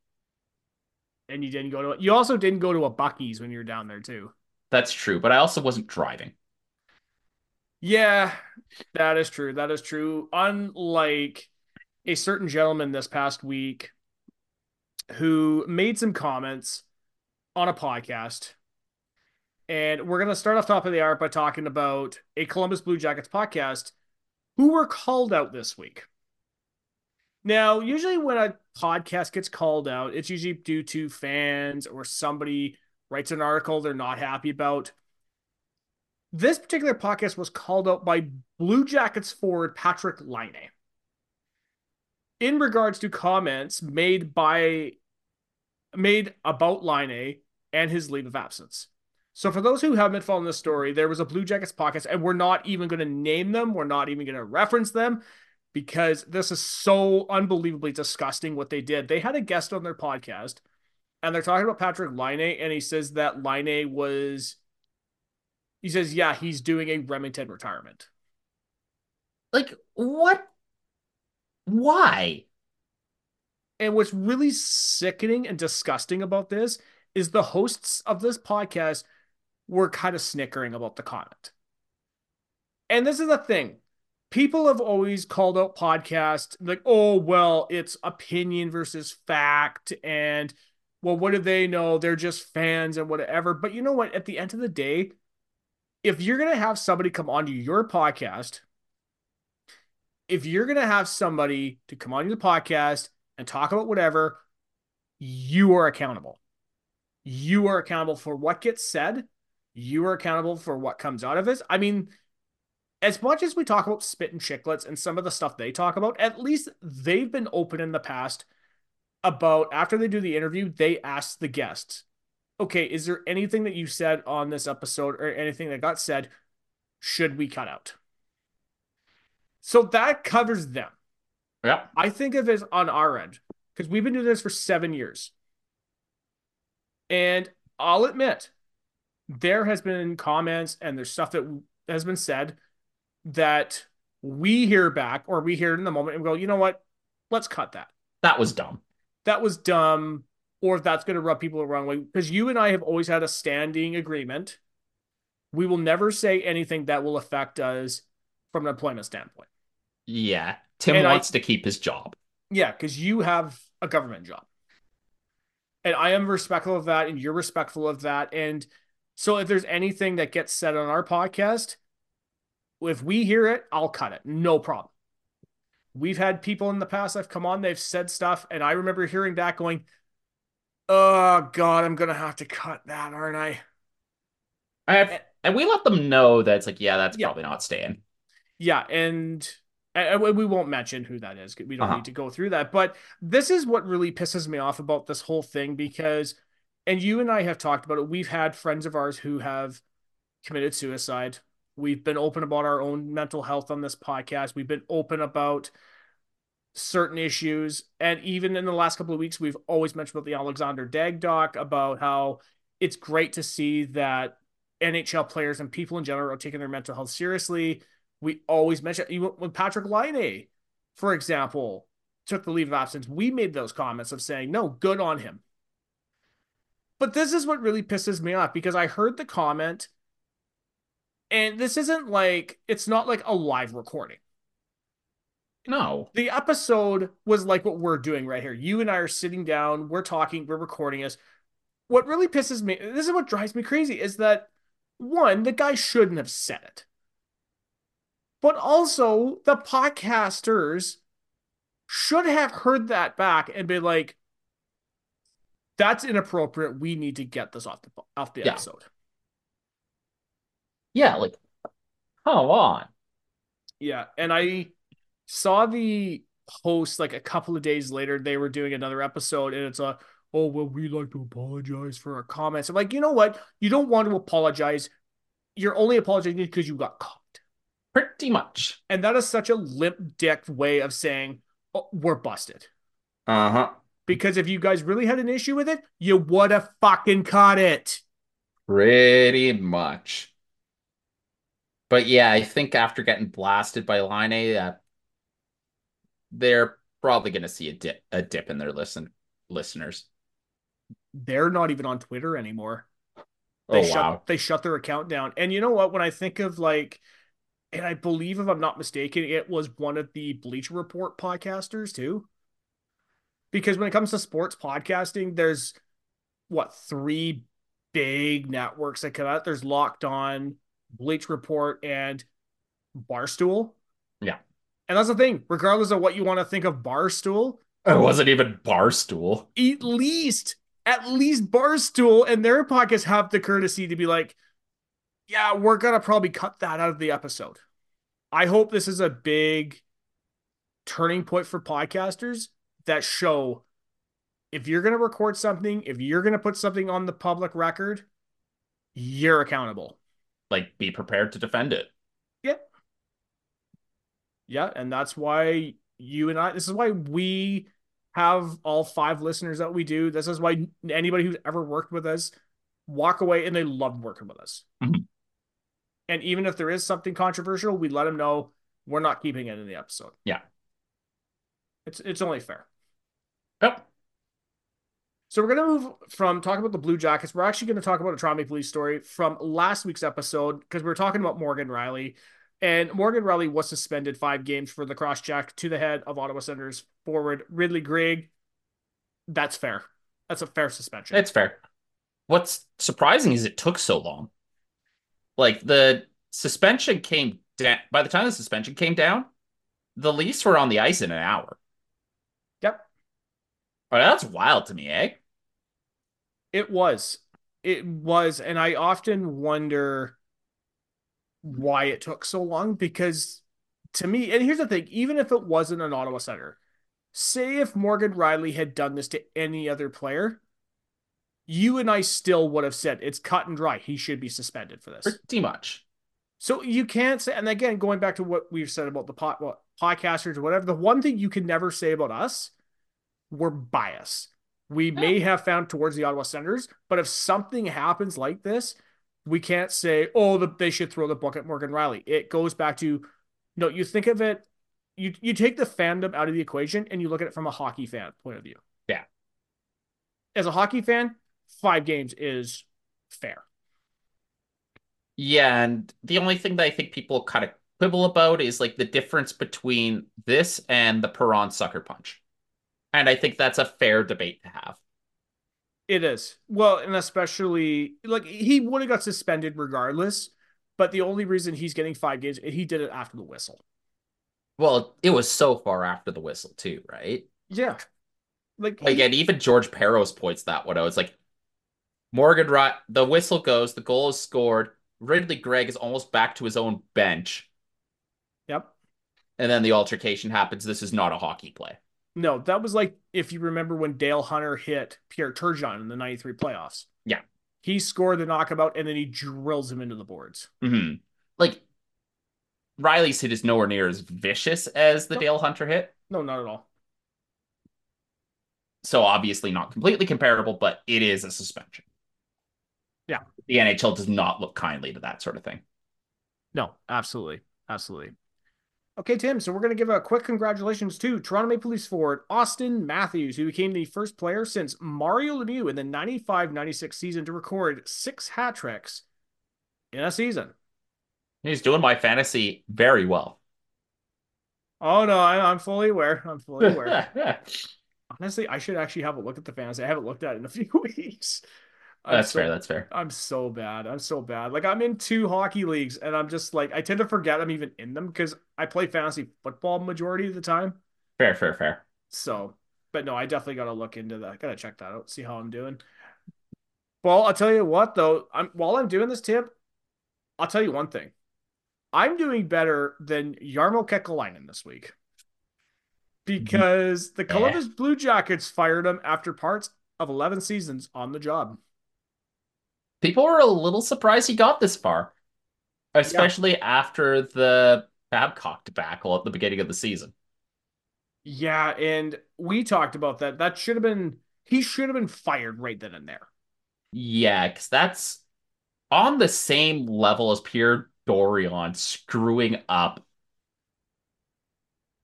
And you didn't go to you also didn't go to a Bucky's when you were down there too. That's true, but I also wasn't driving. Yeah, that is true. That is true. Unlike a certain gentleman this past week who made some comments on a podcast. And we're going to start off top of the hour by talking about a Columbus Blue Jackets podcast who were called out this week. Now, usually when a podcast gets called out, it's usually due to fans or somebody writes an article they're not happy about. This particular podcast was called out by Blue Jackets forward Patrik Laine in regards to comments made by made about Laine and his leave of absence. So for those who haven't following this story, there was a Blue Jackets podcast, and we're not even going to name them. We're not even going to reference them because this is so unbelievably disgusting what they did. They had a guest on their podcast, and they're talking about Patrik Laine, and he says that Laine was he says, yeah, he's doing a Remington retirement. Like, what? Why? And what's really sickening and disgusting about this is the hosts of this podcast were kind of snickering about the comment. And this is the thing. People have always called out podcasts like, oh, well, it's opinion versus fact. And, well, what do they know? They're just fans and whatever. But you know what? At the end of the day, if you're going to have somebody come onto your podcast, if you're going to have somebody to come onto your podcast and talk about whatever, you are accountable. You are accountable for what gets said. You are accountable for what comes out of this. I mean, as much as we talk about Spittin' Chiclets and some of the stuff they talk about, at least they've been open in the past about after they do the interview, they ask the guests, okay, is there anything that you said on this episode or anything that got said? Should we cut out? So that covers them. Yeah. I think of it on our end because we've been doing this for seven years. And I'll admit, there has been comments and there's stuff that has been said that we hear back or we hear it in the moment and go, you know what? Let's cut that. That was dumb. That was dumb. Or if that's going to rub people the wrong way. Because you and I have always had a standing agreement. We will never say anything that will affect us from an employment standpoint. Yeah. Tim And I- wants to keep his job. Yeah, because you have a government job. And I am respectful of that, and you're respectful of that. And so if there's anything that gets said on our podcast, If we hear it, I'll cut it. No problem. We've had people in the past that have come on, they've said stuff, and I remember hearing that going, Oh God, I'm gonna have to cut that, aren't I? I have, and we let them know that it's like, yeah, that's Yeah. probably not staying. Yeah, and, and we won't mention who that is. We don't Uh-huh. need to go through that. But this is what really pisses me off about this whole thing because, and you and I have talked about it. We've had friends of ours who have committed suicide. We've been open about our own mental health on this podcast. We've been open about certain issues. And even in the last couple of weeks, we've always mentioned about the Alexander Dag doc about how it's great to see that NHL players and people in general are taking their mental health seriously. We always mention even when Patrik Laine, for example, took the leave of absence, we made those comments of saying, no, good on him. But this is what really pisses me off because I heard the comment, and this isn't like, it's not like a live recording. No. The episode was like what we're doing right here. You and I are sitting down, we're talking, we're recording this. What really pisses me, this is what drives me crazy, is that one, the guy shouldn't have said it. But also, the podcasters should have heard that back and been like, that's inappropriate. We need to get this off the off the Yeah. episode. Yeah, like, come on. Yeah, and I saw the post like a couple of days later. They were doing another episode, and it's a oh well, we like to apologize for our comments. I'm like, you know what? You don't want to apologize. You're only apologizing because you got caught, Pretty much. and that is such a limp dick way of saying oh, we're busted. Uh huh. Because if you guys really had an issue with it, you would have fucking caught it. Pretty much. But yeah, I think after getting blasted by Laine, uh, they're probably going to see a dip, a dip in their listen listeners. They're not even on Twitter anymore. Oh They shut wow. they shut their account down. And you know what? When I think of like, and I believe if I'm not mistaken, it was one of the Bleacher Report podcasters too. Because when it comes to sports podcasting, there's what three big networks that come out. There's Locked On, Bleach Report, and Barstool. Yeah. And that's the thing. Regardless of what you want to think of Barstool, It wasn't even Barstool. at least at least Barstool and their podcast have the courtesy to be like, yeah, we're gonna probably cut that out of the episode. I hope this is a big turning point for podcasters that show if you're gonna record something, if you're gonna put something on the public record, you're accountable. Like, be prepared to defend it. Yeah, Yeah, and that's why you and I, this is why we have all five listeners that we do. This is why anybody who's ever worked with us walk away and they love working with us. Mhm. And even if there is something controversial, we let them know we're not keeping it in the episode. Yeah. It's it's only fair. Yep. So we're going to move from talking about the Blue Jackets. We're actually going to talk about a Toronto Police story from last week's episode because we were talking about Morgan Rielly. And Morgan Rielly was suspended five games for the cross check to the head of Ottawa Senators forward Ridley Greig. That's fair. That's a fair suspension. It's fair. What's surprising is it took so long. Like the suspension came down. By the time the suspension came down, the Leafs were on the ice in an hour. Oh, that's wild to me, eh? It was. It was. And I often wonder why it took so long because to me, and here's the thing even if it wasn't an Ottawa Center, say if Morgan Rielly had done this to any other player, you and I still would have said it's cut and dry. He should be suspended for this. Pretty much. So you can't say, and again, going back to what we've said about the pot, what, podcasters or whatever, the one thing you can never say about us, we're biased. We Yeah. may have found towards the Ottawa Senators, but if something happens like this, we can't say, oh, the, they should throw the book at Morgan Rielly. It goes back to, you no, you think of it, you you take the fandom out of the equation and you look at it from a hockey fan point of view. Yeah. As a hockey fan, five games is fair. Yeah, and the only thing that I think people kind of quibble about is like the difference between this and the Perron sucker punch. And I think that's a fair debate to have. It is. Well, and especially like he would have got suspended regardless, But the only reason he's getting five games, he did it after the whistle. Well, it was so far after the whistle too, right? Yeah. Like, like and even George Parros points that one out. It's like Morgan Rot, the whistle goes, the goal is scored. Ridley Greig is almost back to his own bench. Yep. And then the altercation happens. This is not a hockey play. No, that was like if you remember when Dale Hunter hit Pierre Turgeon in the 93 playoffs. Yeah. He scored the knockabout and then he drills him into the boards. Mm-hmm. Like Rielly's hit is nowhere near as vicious as the nope. Dale Hunter hit. No, not at all. So obviously not completely comparable, but it is a suspension. Yeah. The NHL does not look kindly to that sort of thing. No, absolutely. Absolutely. Okay, Tim. So we're going to give a quick congratulations to Toronto Maple Leafs forward Austin Matthews, who became the first player since Mario Lemieux in the 95 96 season to record six hat tricks in a season. He's doing my fantasy very well. Oh, no, I, am fully aware. I'm fully aware. Honestly, I should actually have a look at the fantasy. I haven't looked at it in a few weeks. I'm that's so, fair. That's fair. I'm so bad. I'm so bad. Like I'm in two hockey leagues, and I'm just like I tend to forget I'm even in them because I play fantasy football majority of the time. Fair, fair, fair. So, but no, I definitely got to look into that. Got to check that out. See how I'm doing. Well, I'll tell you what though. I'm while I'm doing this tip, I'll tell you one thing. I'm doing better than Jarmo Kekalainen this week because the Columbus yeah. Blue Jackets fired him after parts of 11 seasons on the job people were a little surprised he got this far, especially yeah. after the Babcock debacle at the beginning of the season. Yeah, and we talked about that. That should have been he should have been fired right then and there. Yeah, because that's on the same level as Pierre Dorion screwing up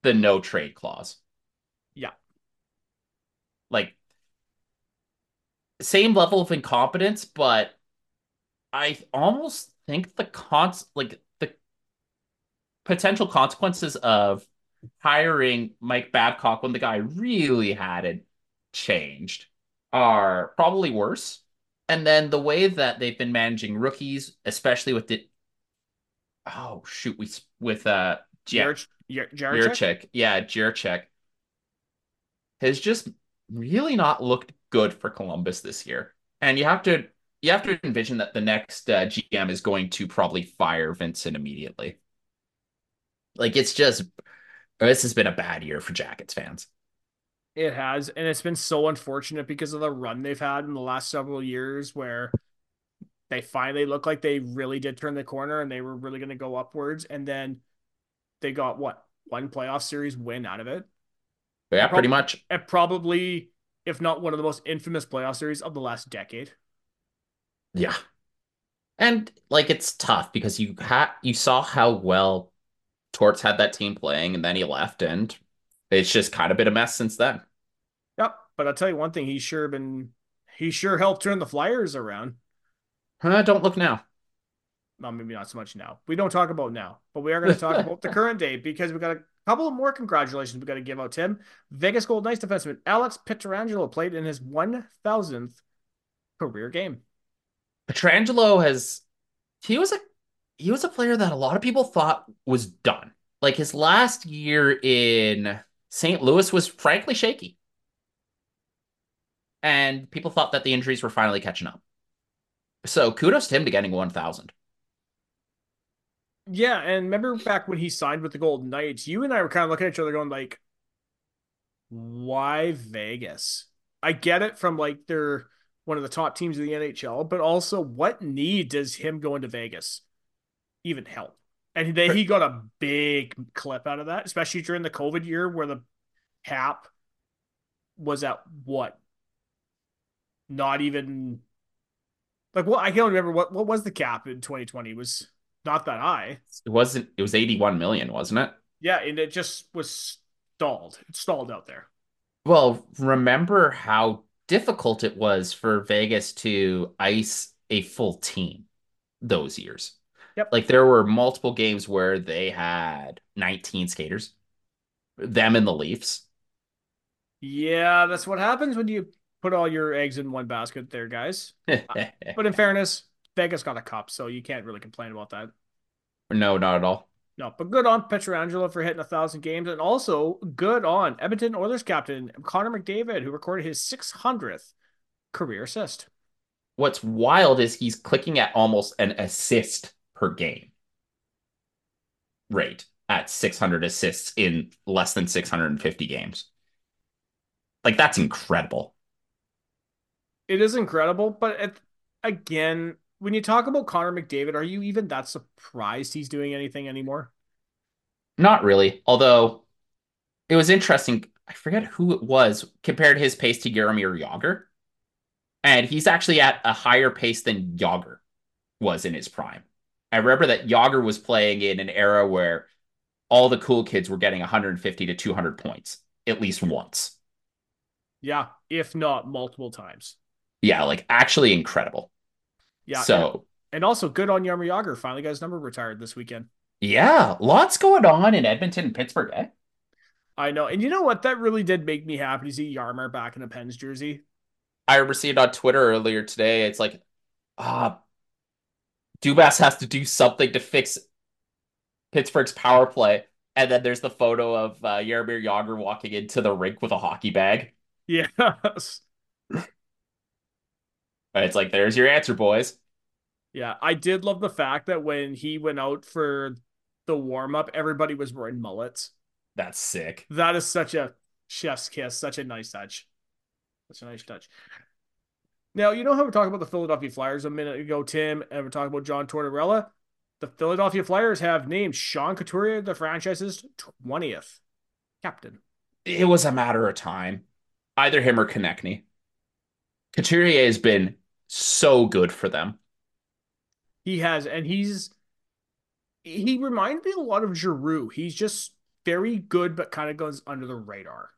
the no trade clause. Yeah. Like same level of incompetence, but I almost think the cons like the potential consequences of hiring Mike Babcock when the guy really hadn't changed are probably worse. And then the way that they've been managing rookies, especially with the oh shoot, we with uh yeah, Jiricek, yeah, Jiricek has just really not looked good for Columbus this year. And you have to you have to envision that the next uh, GM is going to probably fire Vincent immediately. Like it's just this has been a bad year for Jackets fans. It has, and it's been so unfortunate because of the run they've had in the last several years where they finally look like they really did turn the corner and they were really going to go upwards and then they got what one playoff series win out of it. Yeah, pretty much. Probably if not one of the most infamous playoff series of the last decade. Yeah. And like it's tough because you had you saw how well Torts had that team playing and then he left and it's just kind of been a mess since then. Yep. But I'll tell you one thing, he's sure been he sure helped turn the Flyers around. Uh, don't look now. Well, maybe not so much now. We don't talk about now, but we are going to talk about the current day because we got a couple of more congratulations we got to give out. Tim, Vegas Gold Knights defenseman Alex Pietrangelo played in his 1,000th career game. Pietrangelo has he was a he was a player that a lot of people thought was done. Like his last year in St. Louis was frankly shaky. And people thought that the injuries were finally catching up. So kudos to him to getting 1,000. Yeah, and remember back when he signed with the Golden Knights, you and I were kind of looking at each other going like, why Vegas? I get it from like their one of the top teams of the NHL, but also what need does him going to Vegas even help? And then he got a big clip out of that, especially during the COVID year where the cap was at what? Not even like what I can't remember what what was the cap in 2020 it was not that high. It wasn't it was 81 million, wasn't it? Yeah, and it just was stalled. It stalled out there. Well, remember how difficult it was for Vegas to ice a full team those years. Yep. Like there were multiple games where they had 19 skaters, them and the Leafs. Yeah, that's what happens when you put all your eggs in one basket there, guys. Uh, but in fairness, Vegas got a cup, so you can't really complain about that. No, not at all. No, but good on Pietrangelo for hitting a thousand games, and also good on Edmonton Oilers captain Connor McDavid, who recorded his 600th career assist. What's wild is he's clicking at almost an assist per game rate at 600 assists in less than 650 games. Like that's incredible. It is incredible, but it, again, when you talk about Connor McDavid, are you even that surprised he's doing anything anymore? Not really. Although it was interesting. I forget who it was compared his pace to Jaromir Jagr. And he's actually at a higher pace than Jagr was in his prime. I remember that Jagr was playing in an era where all the cool kids were getting 150 to 200 points at least once. Yeah, if not multiple times. Yeah, like actually incredible. Yeah. So, and, and also good on Jaromir Jagr. Finally got his number retired this weekend. Yeah, lots going on in Edmonton and Pittsburgh, eh? I know. And you know what? That really did make me happy to see Jaromir back in a Pens jersey. I received on Twitter earlier today. It's like, ah, uh, Dubas has to do something to fix Pittsburgh's power play. And then there's the photo of uh, Jagr walking into the rink with a hockey bag. Yes. It's like, there's your answer, boys. Yeah, I did love the fact that when he went out for the warm up, everybody was wearing mullets. That's sick. That is such a chef's kiss, such a nice touch. That's a nice touch. Now, you know how we're talking about the Philadelphia Flyers a minute ago, Tim, and we're talking about John Tortorella? The Philadelphia Flyers have named Sean Couturier the franchise's 20th captain. It was a matter of time. Either him or Konecny. Couturier has been so good for them. He has, and he's he reminds me a lot of Giroux. He's just very good, but kind of goes under the radar.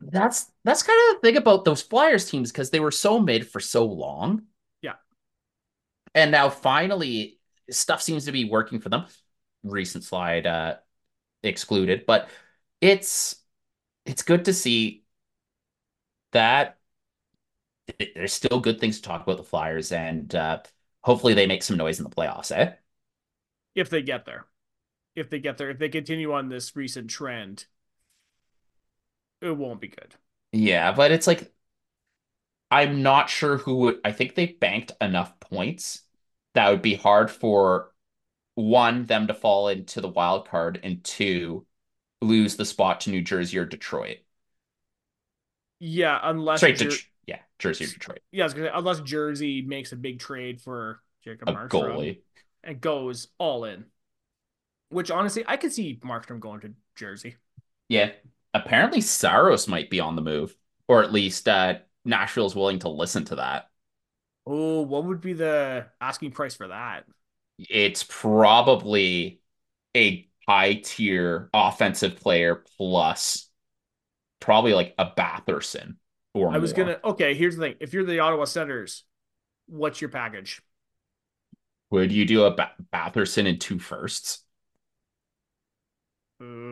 That's that's kind of the thing about those Flyers teams because they were so mid for so long. Yeah. And now finally stuff seems to be working for them. Recent slide uh excluded, but it's it's good to see that there's still good things to talk about the Flyers and uh hopefully they make some noise in the playoffs, eh? If they get there. If they get there, if they continue on this recent trend, it won't be good. Yeah, but it's like I'm not sure who would I think they've banked enough points that would be hard for one them to fall into the wild card and two lose the spot to New Jersey or Detroit. Yeah, unless yeah, Jersey or Detroit. Yeah, say, unless Jersey makes a big trade for Jacob a Markstrom goalie and goes all in. Which honestly, I could see Markstrom going to Jersey. Yeah, apparently Saros might be on the move, or at least uh, Nashville's willing to listen to that. Oh, what would be the asking price for that? It's probably a high tier offensive player plus probably like a Batherson or I was more. gonna okay, here's the thing. If you're the Ottawa Senators, what's your package? Would you do a ba- Batherson and two firsts?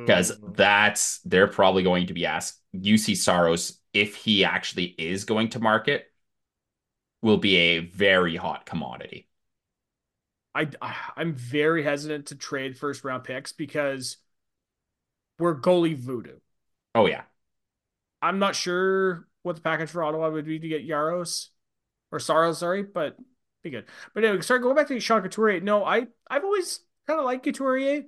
because that's they're probably going to be asked. Juuse Saros, if he actually is going to market, will be a very hot commodity. I I'm very hesitant to trade first round picks because we're goalie voodoo. Oh yeah, I'm not sure what the package for Ottawa would be to get Yaros or Saros, sorry, but be good. But anyway, sorry, going back to Sean Couturier. No, I I've always kind of liked Couturier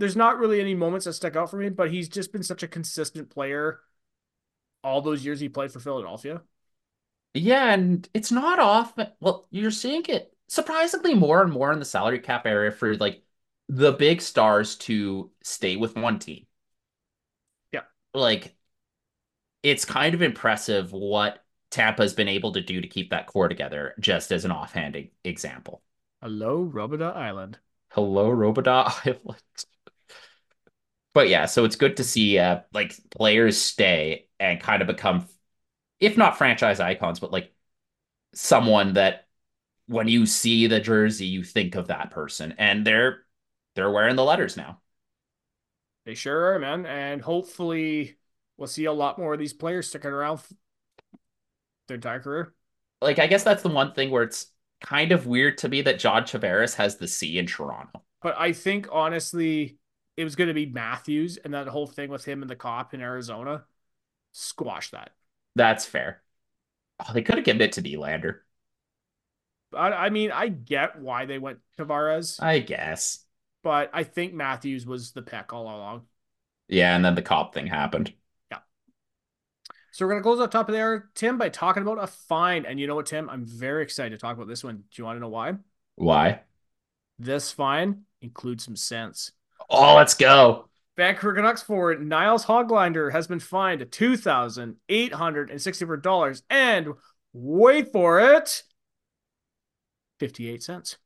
there's not really any moments that stick out for me, but he's just been such a consistent player all those years he played for Philadelphia. Yeah, and it's not often. Well, you're seeing it surprisingly more and more in the salary cap area for like the big stars to stay with one team. Yeah. Like it's kind of impressive what Tampa's been able to do to keep that core together, just as an offhand example. Hello, Robidas Island. Hello, Robidas Island but yeah, so it's good to see uh like players stay and kind of become, if not franchise icons, but like someone that when you see the jersey, you think of that person, and they're they're wearing the letters now. They sure are, man, and hopefully we'll see a lot more of these players sticking around their entire career. Like I guess that's the one thing where it's kind of weird to me that John Tavares has the C in Toronto. But I think honestly, it was going to be Matthews and that whole thing with him and the cop in Arizona. Squash that. That's fair. Oh, they could have given it to Nylander. I, I mean, I get why they went Tavares, I guess. but I think Matthews was the pick all along. Yeah, and then the cop thing happened. So we're gonna close up top of the hour, Tim, by talking about a fine. And you know what, Tim? I'm very excited to talk about this one. Do you want to know why? Why? This fine includes some sense. Oh, let's go. Vancouver Canucks forward Nils Hoglander has been fined two thousand eight hundred and sixty-four dollars and wait for it, fifty-eight cents.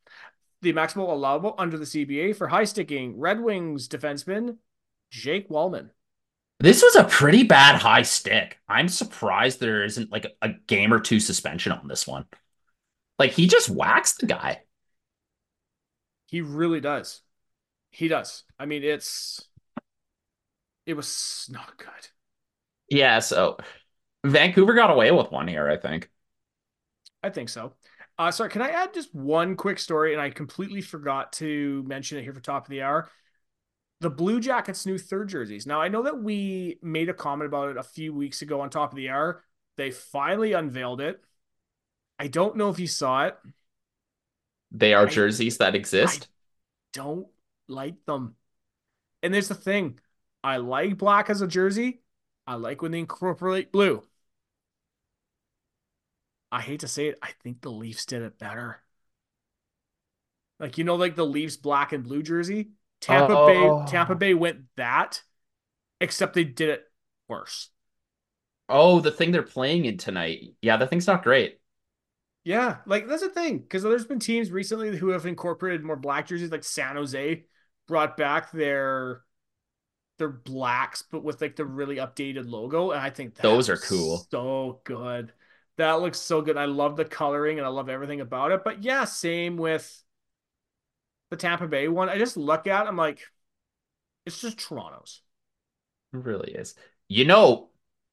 The maximum allowable under the CBA for high sticking Red Wings defenseman Jake Walman. This was a pretty bad high stick. I'm surprised there isn't like a, game or two suspension on this one. Like he just waxed the guy. He really does. He does. I mean, it's it was not good. Yeah, so Vancouver got away with one here, I think. I think so. Uh, sorry, can I add just one quick story? And I completely forgot to mention it here for top of the hour. The Blue Jackets' new third jerseys. Now, I know that we made a comment about it a few weeks ago on top of the hour. They finally unveiled it. I don't know if you saw it. They are I- jerseys that exist. Don't like them. And there's the thing I like black as a jersey, I like when they incorporate blue. I hate to say it, I think the Leafs did it better. Like you know, like the Leafs black and blue jersey. Tampa Oh. Bay, Tampa Bay went that, except they did it worse. Oh, the thing they're playing in tonight. Yeah, the thing's not great. Yeah, like that's the thing because there's been teams recently who have incorporated more black jerseys, like San Jose brought back their their blacks, but with like the really updated logo, and I think Those are cool. So good, that looks so good. I love the coloring and I love everything about it. But yeah, same with the Tampa Bay one. I just look at, it, I'm like, it's just Toronto's. It really is. You know,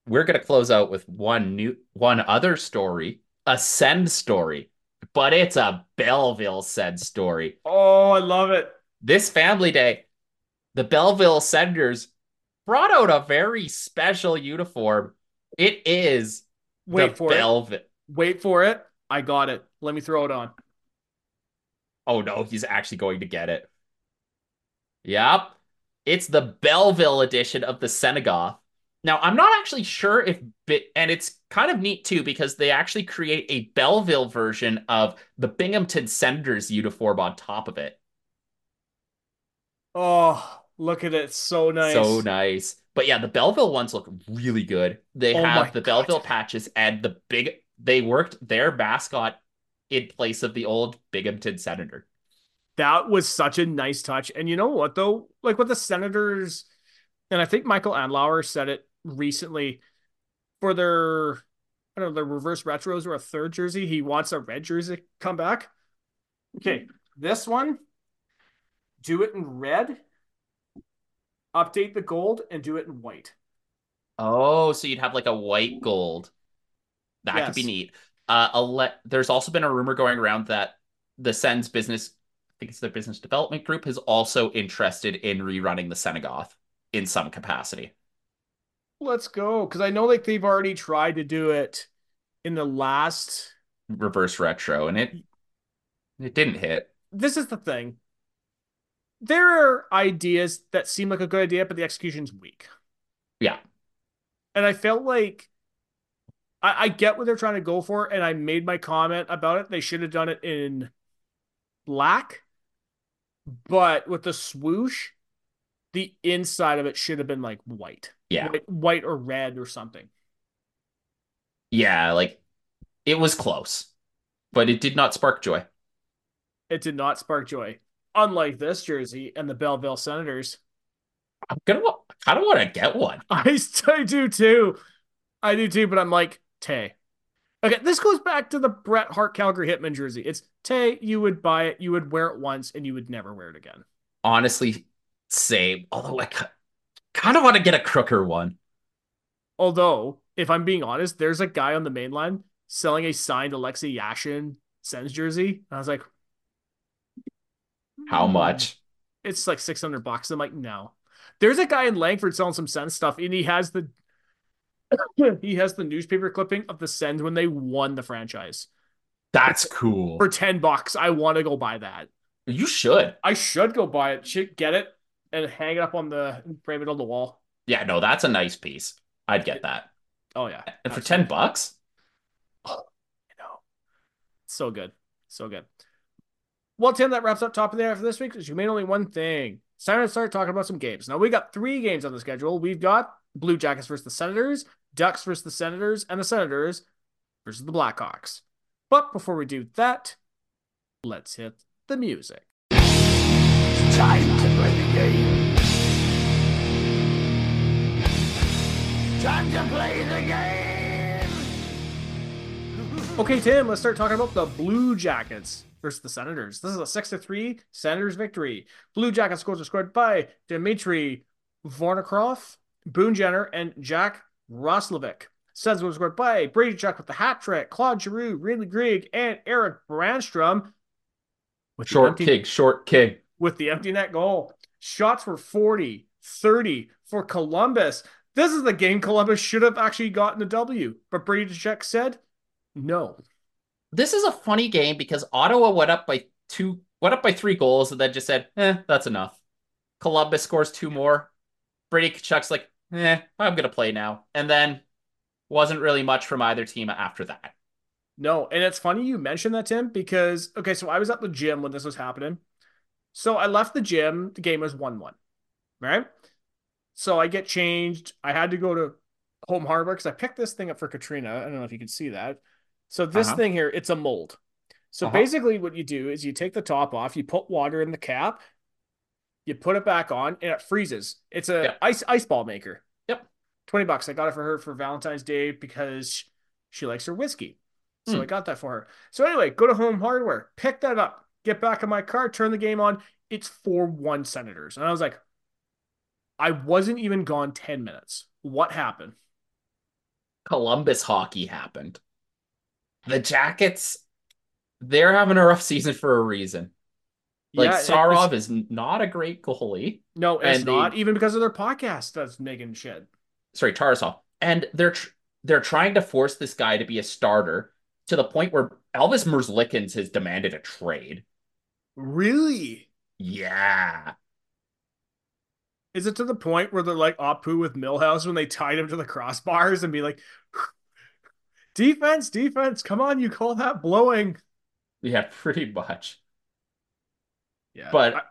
we're gonna close out with one new one other story, a send story, but it's a Belleville send story. Oh, I love it. This family day, the Belleville Senders brought out a very special uniform. It is Wait the for it. Wait for it. I got it. Let me throw it on. Oh no, he's actually going to get it. Yep. It's the Belleville edition of the Senegoth. Now, I'm not actually sure if bit and it's kind of neat too because they actually create a Belleville version of the Binghamton Senators uniform on top of it. Oh, look at it. So nice. So nice. But yeah, the Belleville ones look really good. They Oh have the God. Belleville patches and the big they worked their mascot in place of the old Binghamton Senator. That was such a nice touch. And you know what though? Like with the Senators, and I think Michael Andlauer said it recently for their I don't know, their reverse retros or a third jersey. He wants a red jersey to come back. Okay, this one, do it in red, update the gold, and do it in white. Oh, so you'd have like a white gold. That could be neat. Uh, let, there's also been a rumor going around that the Sens business, I think it's their business development group, is also interested in rerunning the Senegoth in some capacity. Let's go. Because I know like they've already tried to do it in the last Reverse retro, and it it didn't hit. this is the thing. There are ideas that seem like a good idea, but the execution's weak. Yeah. And I felt like I, I get what they're trying to go for, and I made my comment about it. They should have done it in black, but with the swoosh, the inside of it should have been like white. Yeah. White, white or red or something. Yeah, like it was close, but it did not spark joy. It did not spark joy. Unlike this jersey and the Belleville Senators. I'm gonna kind of want to get one. I, I do too. I do too, but I'm like, Tay. Okay, this goes back to the Bret Hart Calgary Hitman jersey. It's Tay, you would buy it, you would wear it once, and you would never wear it again. Honestly, same. Although I kind of want to get a Crooker one. Although, if I'm being honest, there's a guy on the main line selling a signed Alexei Yashin Sens jersey. And I was like, How much? It's like 600 bucks. I'm like, no. There's a guy in Langford selling some Sens stuff, and he has the he has the newspaper clipping of the Sens when they won the franchise That's cool. for 10 bucks. I want to go buy that. You should. I should go buy it. Should get it and hang it up on the frame it on the wall. Yeah, no, that's a nice piece. I'd get that. Oh yeah. And for absolutely. 10 bucks? you know. So good. So good. Well, Tim, that wraps up top of the hour for this week. Because you made only one thing. It's time to start talking about some games. Now we got three games on the schedule. We've got Blue Jackets versus the Senators, Ducks versus the Senators, and the Senators versus the Blackhawks. But before we do that, let's hit the music. Time to play the game. Time to play the game. Okay, Tim, let's start talking about the Blue Jackets versus the Senators. This is a 6 to 3 Senators victory. Blue Jackets scores are scored by Dmitry Voronkov, Boone Jenner, and Jack Roslovic. Sens was scored by Brady Tkachuk with the hat trick, Claude Giroux, Ridley Greig, and Erik Brännström with Short empty- kick, short kick. with the empty net goal. Shots were 40, 30 for Columbus. This is the game Columbus should have actually gotten a W, but Brady Tkachuk said no. This is a funny game because Ottawa went up by two, went up by three goals, and then just said, "Eh, that's enough." Columbus scores two more. Brady Tkachuk's like, "Eh, I'm gonna play now," and then wasn't really much from either team after that. No, and it's funny you mentioned that, Tim, because okay, so I was at the gym when this was happening. So I left the gym, the game was 1 1. Right? So I get changed. I had to go to home hardware because I picked this thing up for Katrina. I don't know if you can see that. So this Uh-huh. thing here, it's a mold. So Uh-huh. basically, what you do is you take the top off, you put water in the cap, you put it back on, and it freezes. It's a Yep. ice ice ball maker. Yep. 20 bucks. I got it for her for Valentine's Day because she likes her whiskey. So Hmm. I got that for her. So anyway, go to home hardware, pick that up, get back in my car, turn the game on. It's 4 1 Senators. And I was like, I wasn't even gone 10 minutes. What happened? Columbus hockey happened. The Jackets, they're having a rough season for a reason. Like Yeah, Sarov is not a great goalie. No, it's and not. Even because of their podcast that's making shit. Sorry, Tarasov, and they're tr- they're trying to force this guy to be a starter to the point where Elvis Merzlikins has demanded a trade. Really? Yeah, Is it to the point where they're like Apu with Milhouse when they tied him to the crossbars and be like, defense, defense, come on, you call that blowing? yeah, pretty much. Yeah. But I-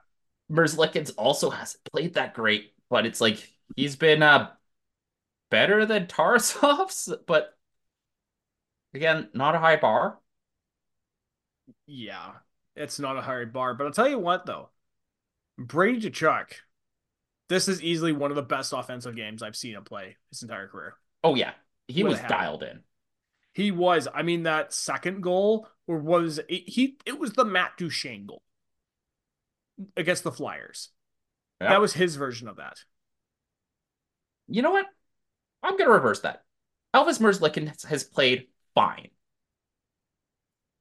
Merzlikins also hasn't played that great. But it's like he's been uh better than Tarasov's, but again, not a high bar. yeah, it's not a high bar. But I'll tell you what, though, Brady Tkachuk, this is easily one of the best offensive games I've seen him play his entire career. Oh yeah, he What was dialed in. He was. I mean, that second goal or was it, he? It was the Matt Duchene goal against the Flyers. Yeah. That was his version of that. You know what? I'm gonna reverse that. Elvis Merzlikins has played fine.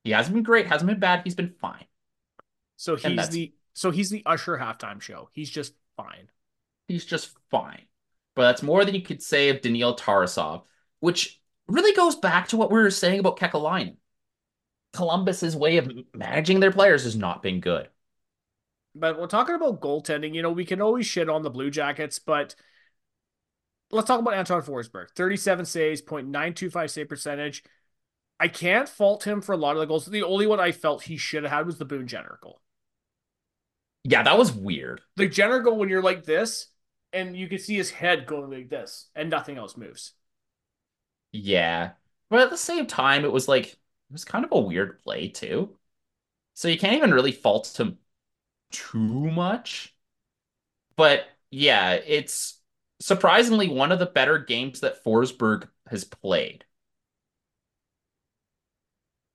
He hasn't been great, hasn't been bad. He's been fine. So he's the so he's the Usher halftime show. He's just fine. He's just fine. But that's more than you could say of Daniil Tarasov, which really goes back to what we were saying about Kekalainen. Columbus's way of managing their players has not been good. But we're talking about goaltending. You know, we can always shit on the Blue Jackets, but let's talk about Anton Forsberg. 37 saves, 0.925 save percentage. I can't fault him for a lot of the goals. The only one I felt he should have had was the Boone Jenner goal. Yeah, that was weird. The Jenner goal when you're like this, and you can see his head going like this, and nothing else moves. Yeah. But at the same time, it was like, it was kind of a weird play, too. So you can't even really fault him too much. But yeah, it's surprisingly one of the better games that Forsberg has played.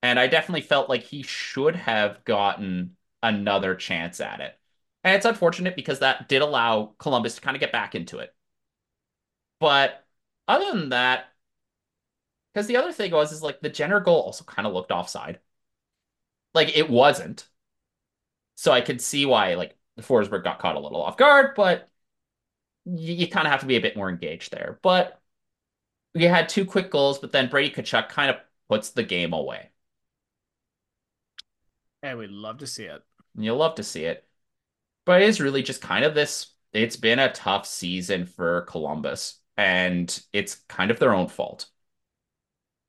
And I definitely felt like he should have gotten another chance at it. And it's unfortunate because that did allow Columbus to kind of get back into it. But other than that, because the other thing was is like the Jenner goal also kind of looked offside. Like it wasn't. So I could see why like Forsberg got caught a little off guard, but you, you kind of have to be a bit more engaged there. But we had two quick goals, but then Brady Tkachuk kind of puts the game away. And we'd love to see it. You'll love to see it. But it is really just kind of this. It's been a tough season for Columbus, and it's kind of their own fault.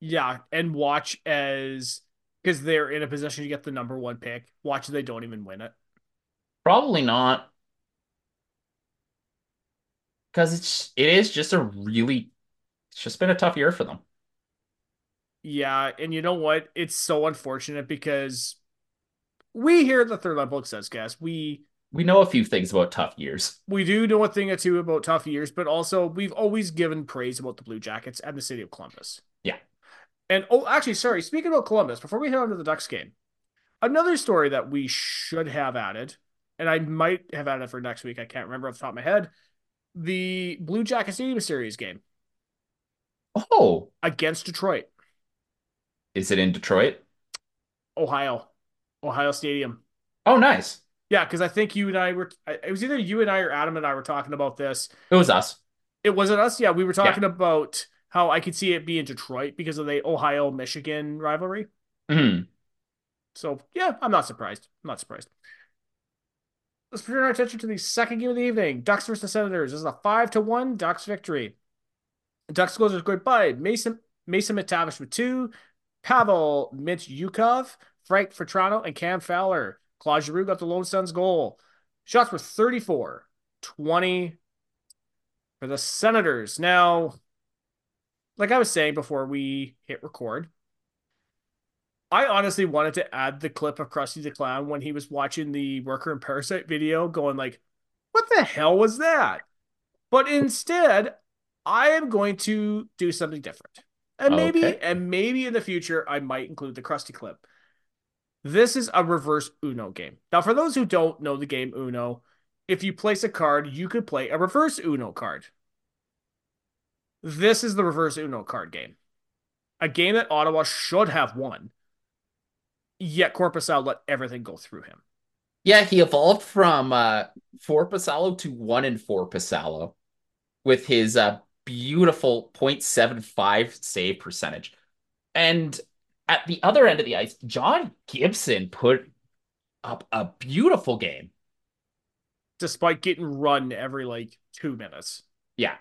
Yeah, and watch as because they're in a position to get the number one pick. Watch they don't even win it. Probably not. Because it's it is just a really it's just been a tough year for them. Yeah, and you know what? It's so unfortunate because we here at the Third Line Book says, we We know a few things about tough years. we do know a thing or two about tough years, but also we've always given praise about the Blue Jackets and the city of Columbus. Yeah. And oh, actually, sorry. Speaking about Columbus, before we head on to the Ducks game, another story that we should have added, and I might have added for next week. I can't remember off the top of my head. The Blue Jacket Stadium Series game Oh, against Detroit, is it in Detroit? Ohio, Ohio Stadium. Oh, nice. Yeah, because I think you and I were. It was either you and I or Adam and I were talking about this. It was us. It wasn't us. Yeah, we were talking about how I could see it be in Detroit because of the Ohio Michigan rivalry. hmm So yeah, I'm not surprised. I'm not surprised. Let's turn our attention to the second game of the evening: Ducks versus the Senators. This is a five to one Ducks victory. Ducks goals are scored by Mason Mason McTavish with two, Pavel Mintyukov, Frank Vatrano, and Cam Fowler. Claude Giroux got the Lone Suns goal. Shots were 34, 20 for the Senators. Now, like I was saying before we hit record, I honestly wanted to add the clip of Krusty the Clown when he was watching the Worker and Parasite video, going like, "What the hell was that?" But instead, I am going to do something different, and maybe, Okay. and maybe in the future, I might include the Krusty clip. This is a reverse Uno game. Now, for those who don't know the game Uno, if you place a card, you could play a reverse Uno card. This is the reverse Uno card game. A game that Ottawa should have won. Yet Korpisalo let everything go through him. Yeah, he evolved from uh, four Pasalo to one in four Pasalo with his uh, beautiful 0.75 save percentage. And at the other end of the ice, John Gibson put up a beautiful game. Despite getting run every like two minutes. Yeah.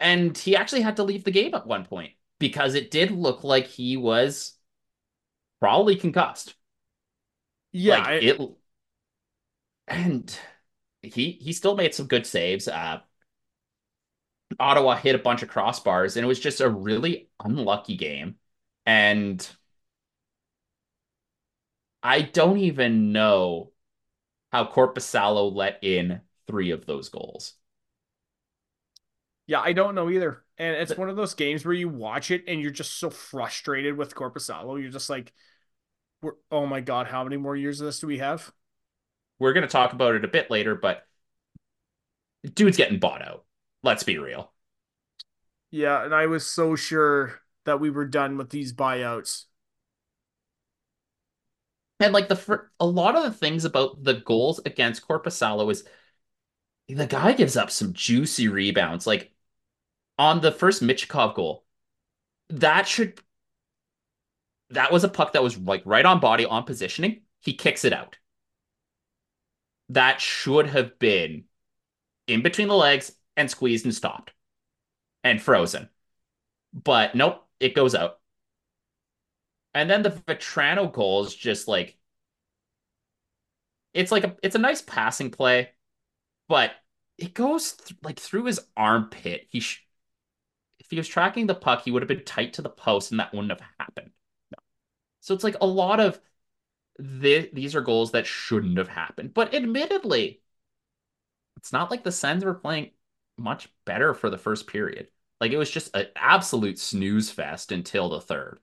And he actually had to leave the game at one point because it did look like he was probably concussed. Yeah, like I- it and he he still made some good saves. Uh Ottawa hit a bunch of crossbars and it was just a really unlucky game. And I don't even know how Korpisalo let in three of those goals. Yeah, I don't know either. And it's But- one of those games where you watch it and you're just so frustrated with Korpisalo. You're just like, we're, oh my god, how many more years of this do we have? We're going to talk about it a bit later, but dude's getting bought out. Let's be real. Yeah, and I was so sure that we were done with these buyouts. And like the fir- a lot of the things about the goals against Korpisalo is the guy gives up some juicy rebounds. Like on the first Mintyukov goal, that should that was a puck that was like right on body on positioning. He kicks it out. That should have been in between the legs and squeezed and stopped and frozen. But nope, it goes out. And then the Vatrano goal is just like it's like a it's a nice passing play, but it goes th- like through his armpit. He sh he was tracking the puck, he would have been tight to the post, and that wouldn't have happened. So it's like a lot of thi- these are goals that shouldn't have happened. But admittedly, it's not like the Sens were playing much better for the first period. Like it was just an absolute snooze fest until the third.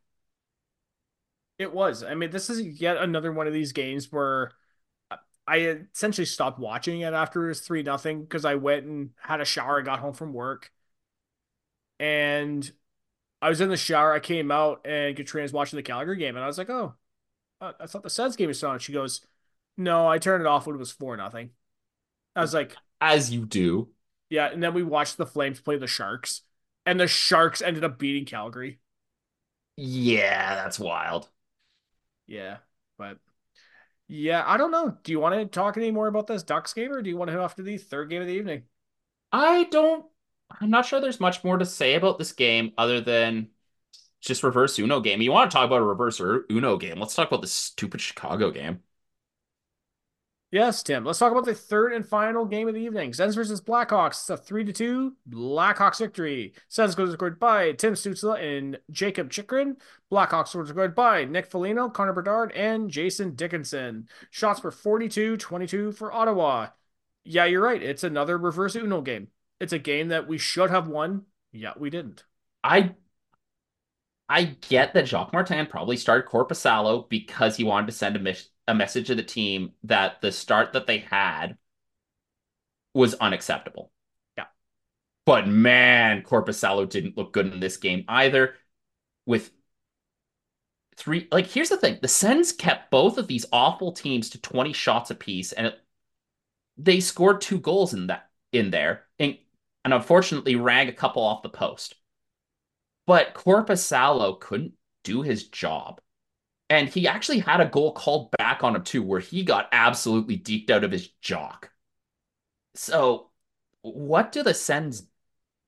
It was. I mean, this is yet another one of these games where I essentially stopped watching it after it was three nothing because I went and had a shower. I got home from work, and I was in the shower. I came out and Katrina was watching the Calgary game, and I was like, "Oh, uh, I thought the Sens game was on. She goes, no, I turned it off when it was four nothing. I was like, As you do. yeah. And then we watched the Flames play the Sharks, and the Sharks ended up beating Calgary. Yeah, that's wild. Yeah, but yeah, I don't know. Do you want to talk any more about this Ducks game, or do you want to head off to the third game of the evening? I don't. I'm not sure there's much more to say about this game other than just reverse Uno game. You want to talk about a reverse Uno game? Let's talk about this stupid Chicago game. Yes, Tim. Let's talk about the third and final game of the evening. Sens versus Blackhawks. It's a three to two Blackhawks victory. Sens goes scored by Tim Stützle and Jakob Chychrun. Blackhawks were scored by Nick Foligno, Connor Bedard, and Jason Dickinson. Shots were 42-22 for Ottawa. Yeah, you're right. It's another reverse Uno game. It's a game that we should have won. Yeah, we didn't. I I get that Jacques Martin probably started Korpisalo because he wanted to send a, mes- a message to the team that the start that they had was unacceptable. Yeah. But man, Korpisalo didn't look good in this game either. With three, like, here's the thing the Sens kept both of these awful teams to 20 shots apiece, and it, they scored two goals in that in there, and, and unfortunately rag a couple off the post. But Korpisalo couldn't do his job. And he actually had a goal called back on him too, where he got absolutely deked out of his jock. So, what do the Sens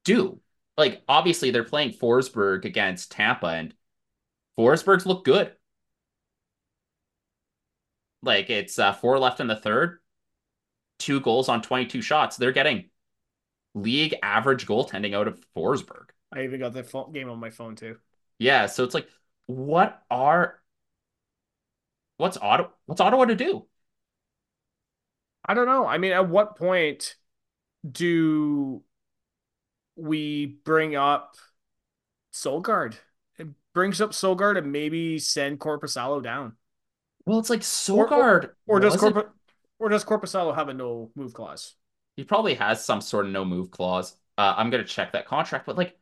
do? Like, obviously, they're playing Forsberg against Tampa, and Forsberg's look good. Like, it's uh, four left in the third, two goals on 22 shots. They're getting league average goaltending out of Forsberg. I even got the phone game on my phone too. Yeah, so it's like, what are what's Ottawa what's Ottawa to do? I don't know. I mean, at what point do we bring up Sogaard? It brings up Sogaard and maybe send Korpisalo down. Well, it's like Sogaard Or does wasn't- Corp or does Korpisalo have a no move clause? He probably has some sort of no move clause. Uh, I'm gonna check that contract, but like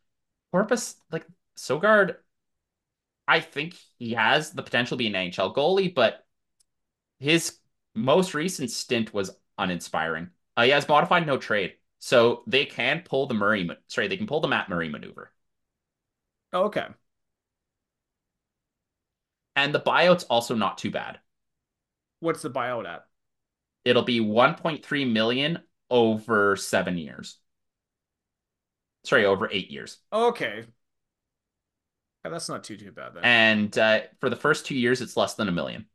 Corpus, like Sogaard, I think he has the potential to be an NHL goalie, but his most recent stint was uninspiring. Uh, he has modified no trade, so they can pull the Murray. Sorry, they can pull the Matt Murray maneuver, Oh, okay. and the buyout's also not too bad. What's the buyout at? It'll be 1.3 million over seven years. Sorry, over eight years. Okay. Yeah, that's not too too bad then. And uh, for the first two years, it's less than a million.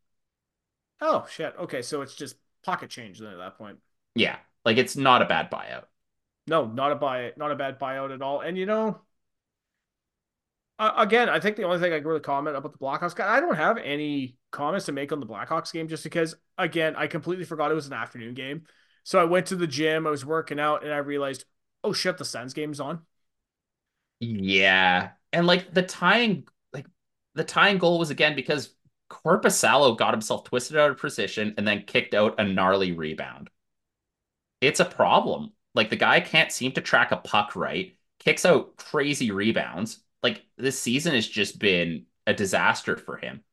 oh shit. Okay, so it's just pocket change then at that point. Yeah, like it's not a bad buyout. No, not a buy, not a bad buyout at all. And you know, uh, again, I think the only thing I can really comment about the Blackhawks, guy, I don't have any comments to make on the Blackhawks game, just because again, I completely forgot it was an afternoon game. So I went to the gym, I was working out, and I realized, oh shit, the Sens game's on. Yeah, and like the tying, like the tying goal was again because Korpisalo got himself twisted out of position and then kicked out a gnarly rebound. It's a problem. Like the guy can't seem to track a puck right, kicks out crazy rebounds. Like this season has just been a disaster for him.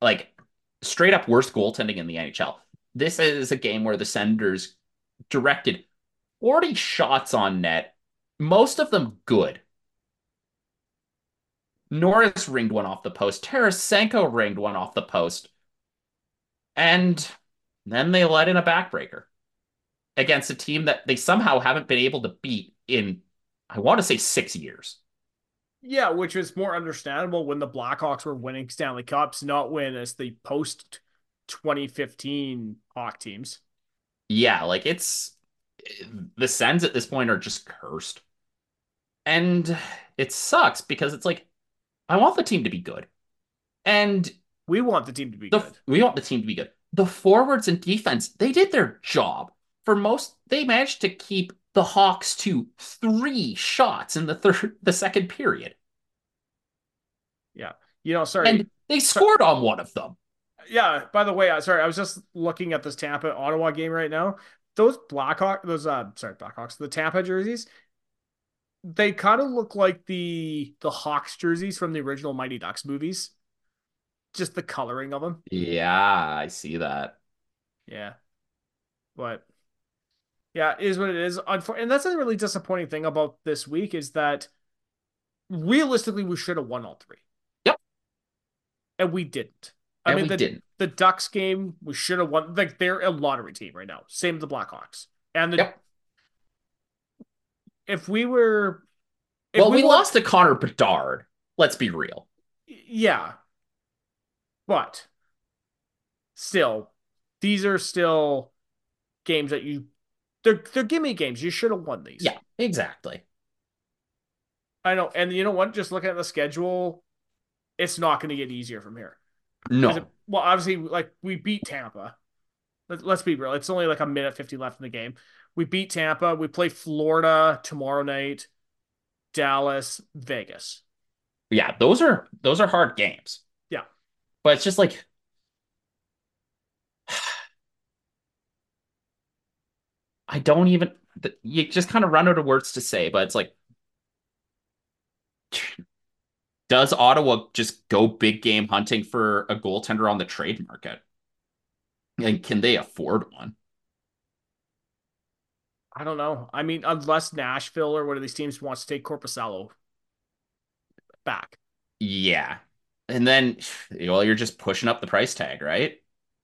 Like straight up worst goaltending in the NHL. This is a game where the Senators directed 40 shots on net, most of them good. Norris ringed one off the post. Tarasenko ringed one off the post. And then they let in a backbreaker against a team that they somehow haven't been able to beat in, I want to say, six years. Yeah, which was more understandable when the Blackhawks were winning Stanley Cups, not when as the post 2015 Hawk teams. Yeah, like it's the Sens at this point are just cursed. And it sucks because it's like I want the team to be good. And We want the team to be the good. we want the team to be good. The forwards and defense, they did their job. For most, they managed to keep the Hawks to three shots in the third, the second period, Yeah. You know, sorry. and they scored on one of them. Yeah, by the way, uh, sorry, I was just looking at this Tampa Ottawa game right now. Those Blackhawk, those uh, sorry, Blackhawks, the Tampa jerseys, they kind of look like the the Hawks jerseys from the original Mighty Ducks movies. just the coloring of them. Yeah, I see that. Yeah. But yeah, it is what it is. And that's a really disappointing thing about this week is that realistically we should have won all three. Yep. And we didn't. I And mean we the didn't. the Ducks game we should have won. Like they're a lottery team right now. Same with the Blackhawks. And the Yep. if we were if Well, we, were- lost to Connor Bedard. Let's be real. Yeah. But still, these are still games that you they're they're gimme games. You should have won these. Yeah, exactly. I know. And you know what? Just looking at the schedule, it's not going to get easier from here. No. it- well, obviously, like we beat Tampa. Let, let's be real. It's only like a minute 50 left in the game. We beat Tampa. We play Florida tomorrow night, Dallas, Vegas. yeah, those are those are hard games. Yeah. But it's just like I don't even you just kind of run out of words to say, but it's like does Ottawa just go big game hunting for a goaltender on the trade market? Hmm. And can they afford one? I don't know. I mean, unless Nashville or one of these teams wants to take Korpisalo back. Yeah. And then well, you're just pushing up the price tag, right?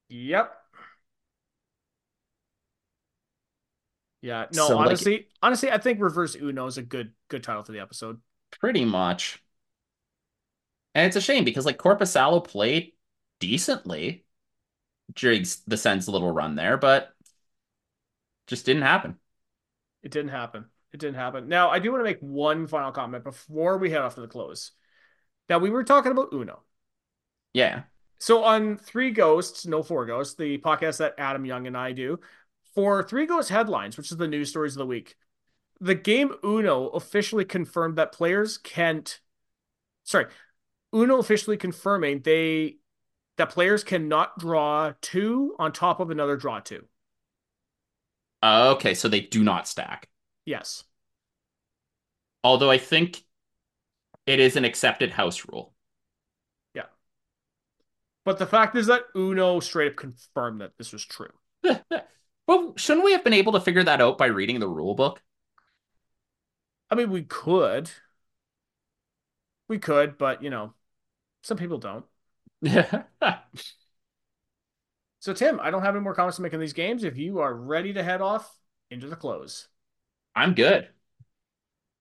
Yep. Yeah. No, So, like- honestly, honestly, I think Reverse Uno is a good good title for the episode. Pretty much. And it's a shame because like Korpisalo played decently during the Sens little run there, but just didn't happen. It didn't happen. It didn't happen. Now, I do want to make one final comment before we head off to the close. Now, we were talking about Uno. Yeah. So on Three Ghosts, no Four Ghosts, the podcast that Adam Young and I do, for Three Ghosts headlines, which is the news stories of the week, the game Uno officially confirmed that players can't. Sorry, Uno officially confirming they that players cannot draw two on top of another draw two. Uh, okay, so they do not stack. Yes. Although I think it is an accepted house rule. Yeah. But the fact is that Uno straight up confirmed that this was true. well, shouldn't we have been able to figure that out by reading the rule book? I mean, we could. We could, but you know, some people don't. Yeah. So, Tim, I don't have any more comments to make on these games. If you are ready to head off into the close. I'm good.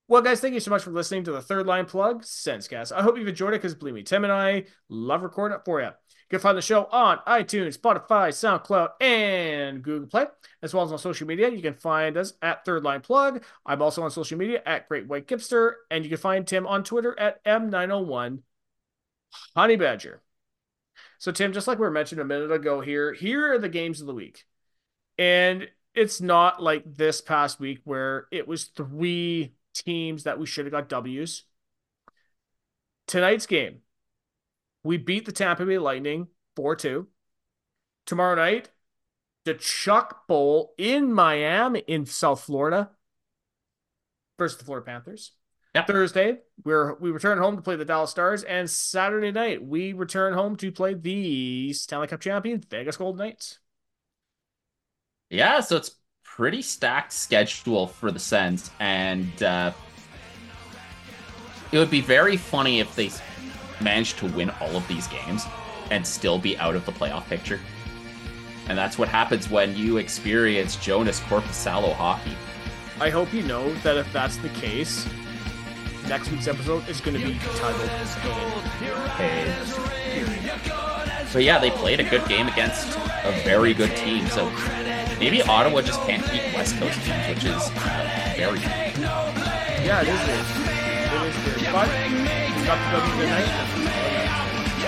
Well, guys, thank you so much for listening to the Third Line Plug Sensecast. I hope you've enjoyed it because, believe me, Tim and I love recording it for you. You can find the show on iTunes, Spotify, SoundCloud, and Google Play, as well as on social media. You can find us at Third Line Plug. I'm also on social media at Great White Gipster, and you can find Tim on Twitter at M901 Honey Badger. So, Tim, just like we were mentioning a minute ago here, here are the games of the week. And it's not like this past week where it was three teams that we should have got W's. Tonight's game, we beat the Tampa Bay Lightning 4 2. Tomorrow night, the Chuck Bowl in Miami, in South Florida, versus the Florida Panthers. Yep. Thursday, we're we return home to play the Dallas Stars, and Saturday night we return home to play the Stanley Cup champion Vegas Golden Knights. Yeah, so it's pretty stacked schedule for the Sens, and uh, it would be very funny if they managed to win all of these games and still be out of the playoff picture. And that's what happens when you experience Joonas Korpisalo hockey. I hope you know that if that's the case, next week's episode is going to be titled. So yeah, they played a good game against a very good team. So maybe Ottawa just can't beat West Coast teams, which is uh, very good. Yeah, it is weird. It is weird. But we got W tonight.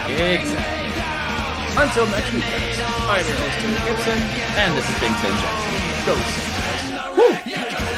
Exactly. Until next week, guys. I'm your host, Tim Gibson. And this has been Tim Jackson. Ghost.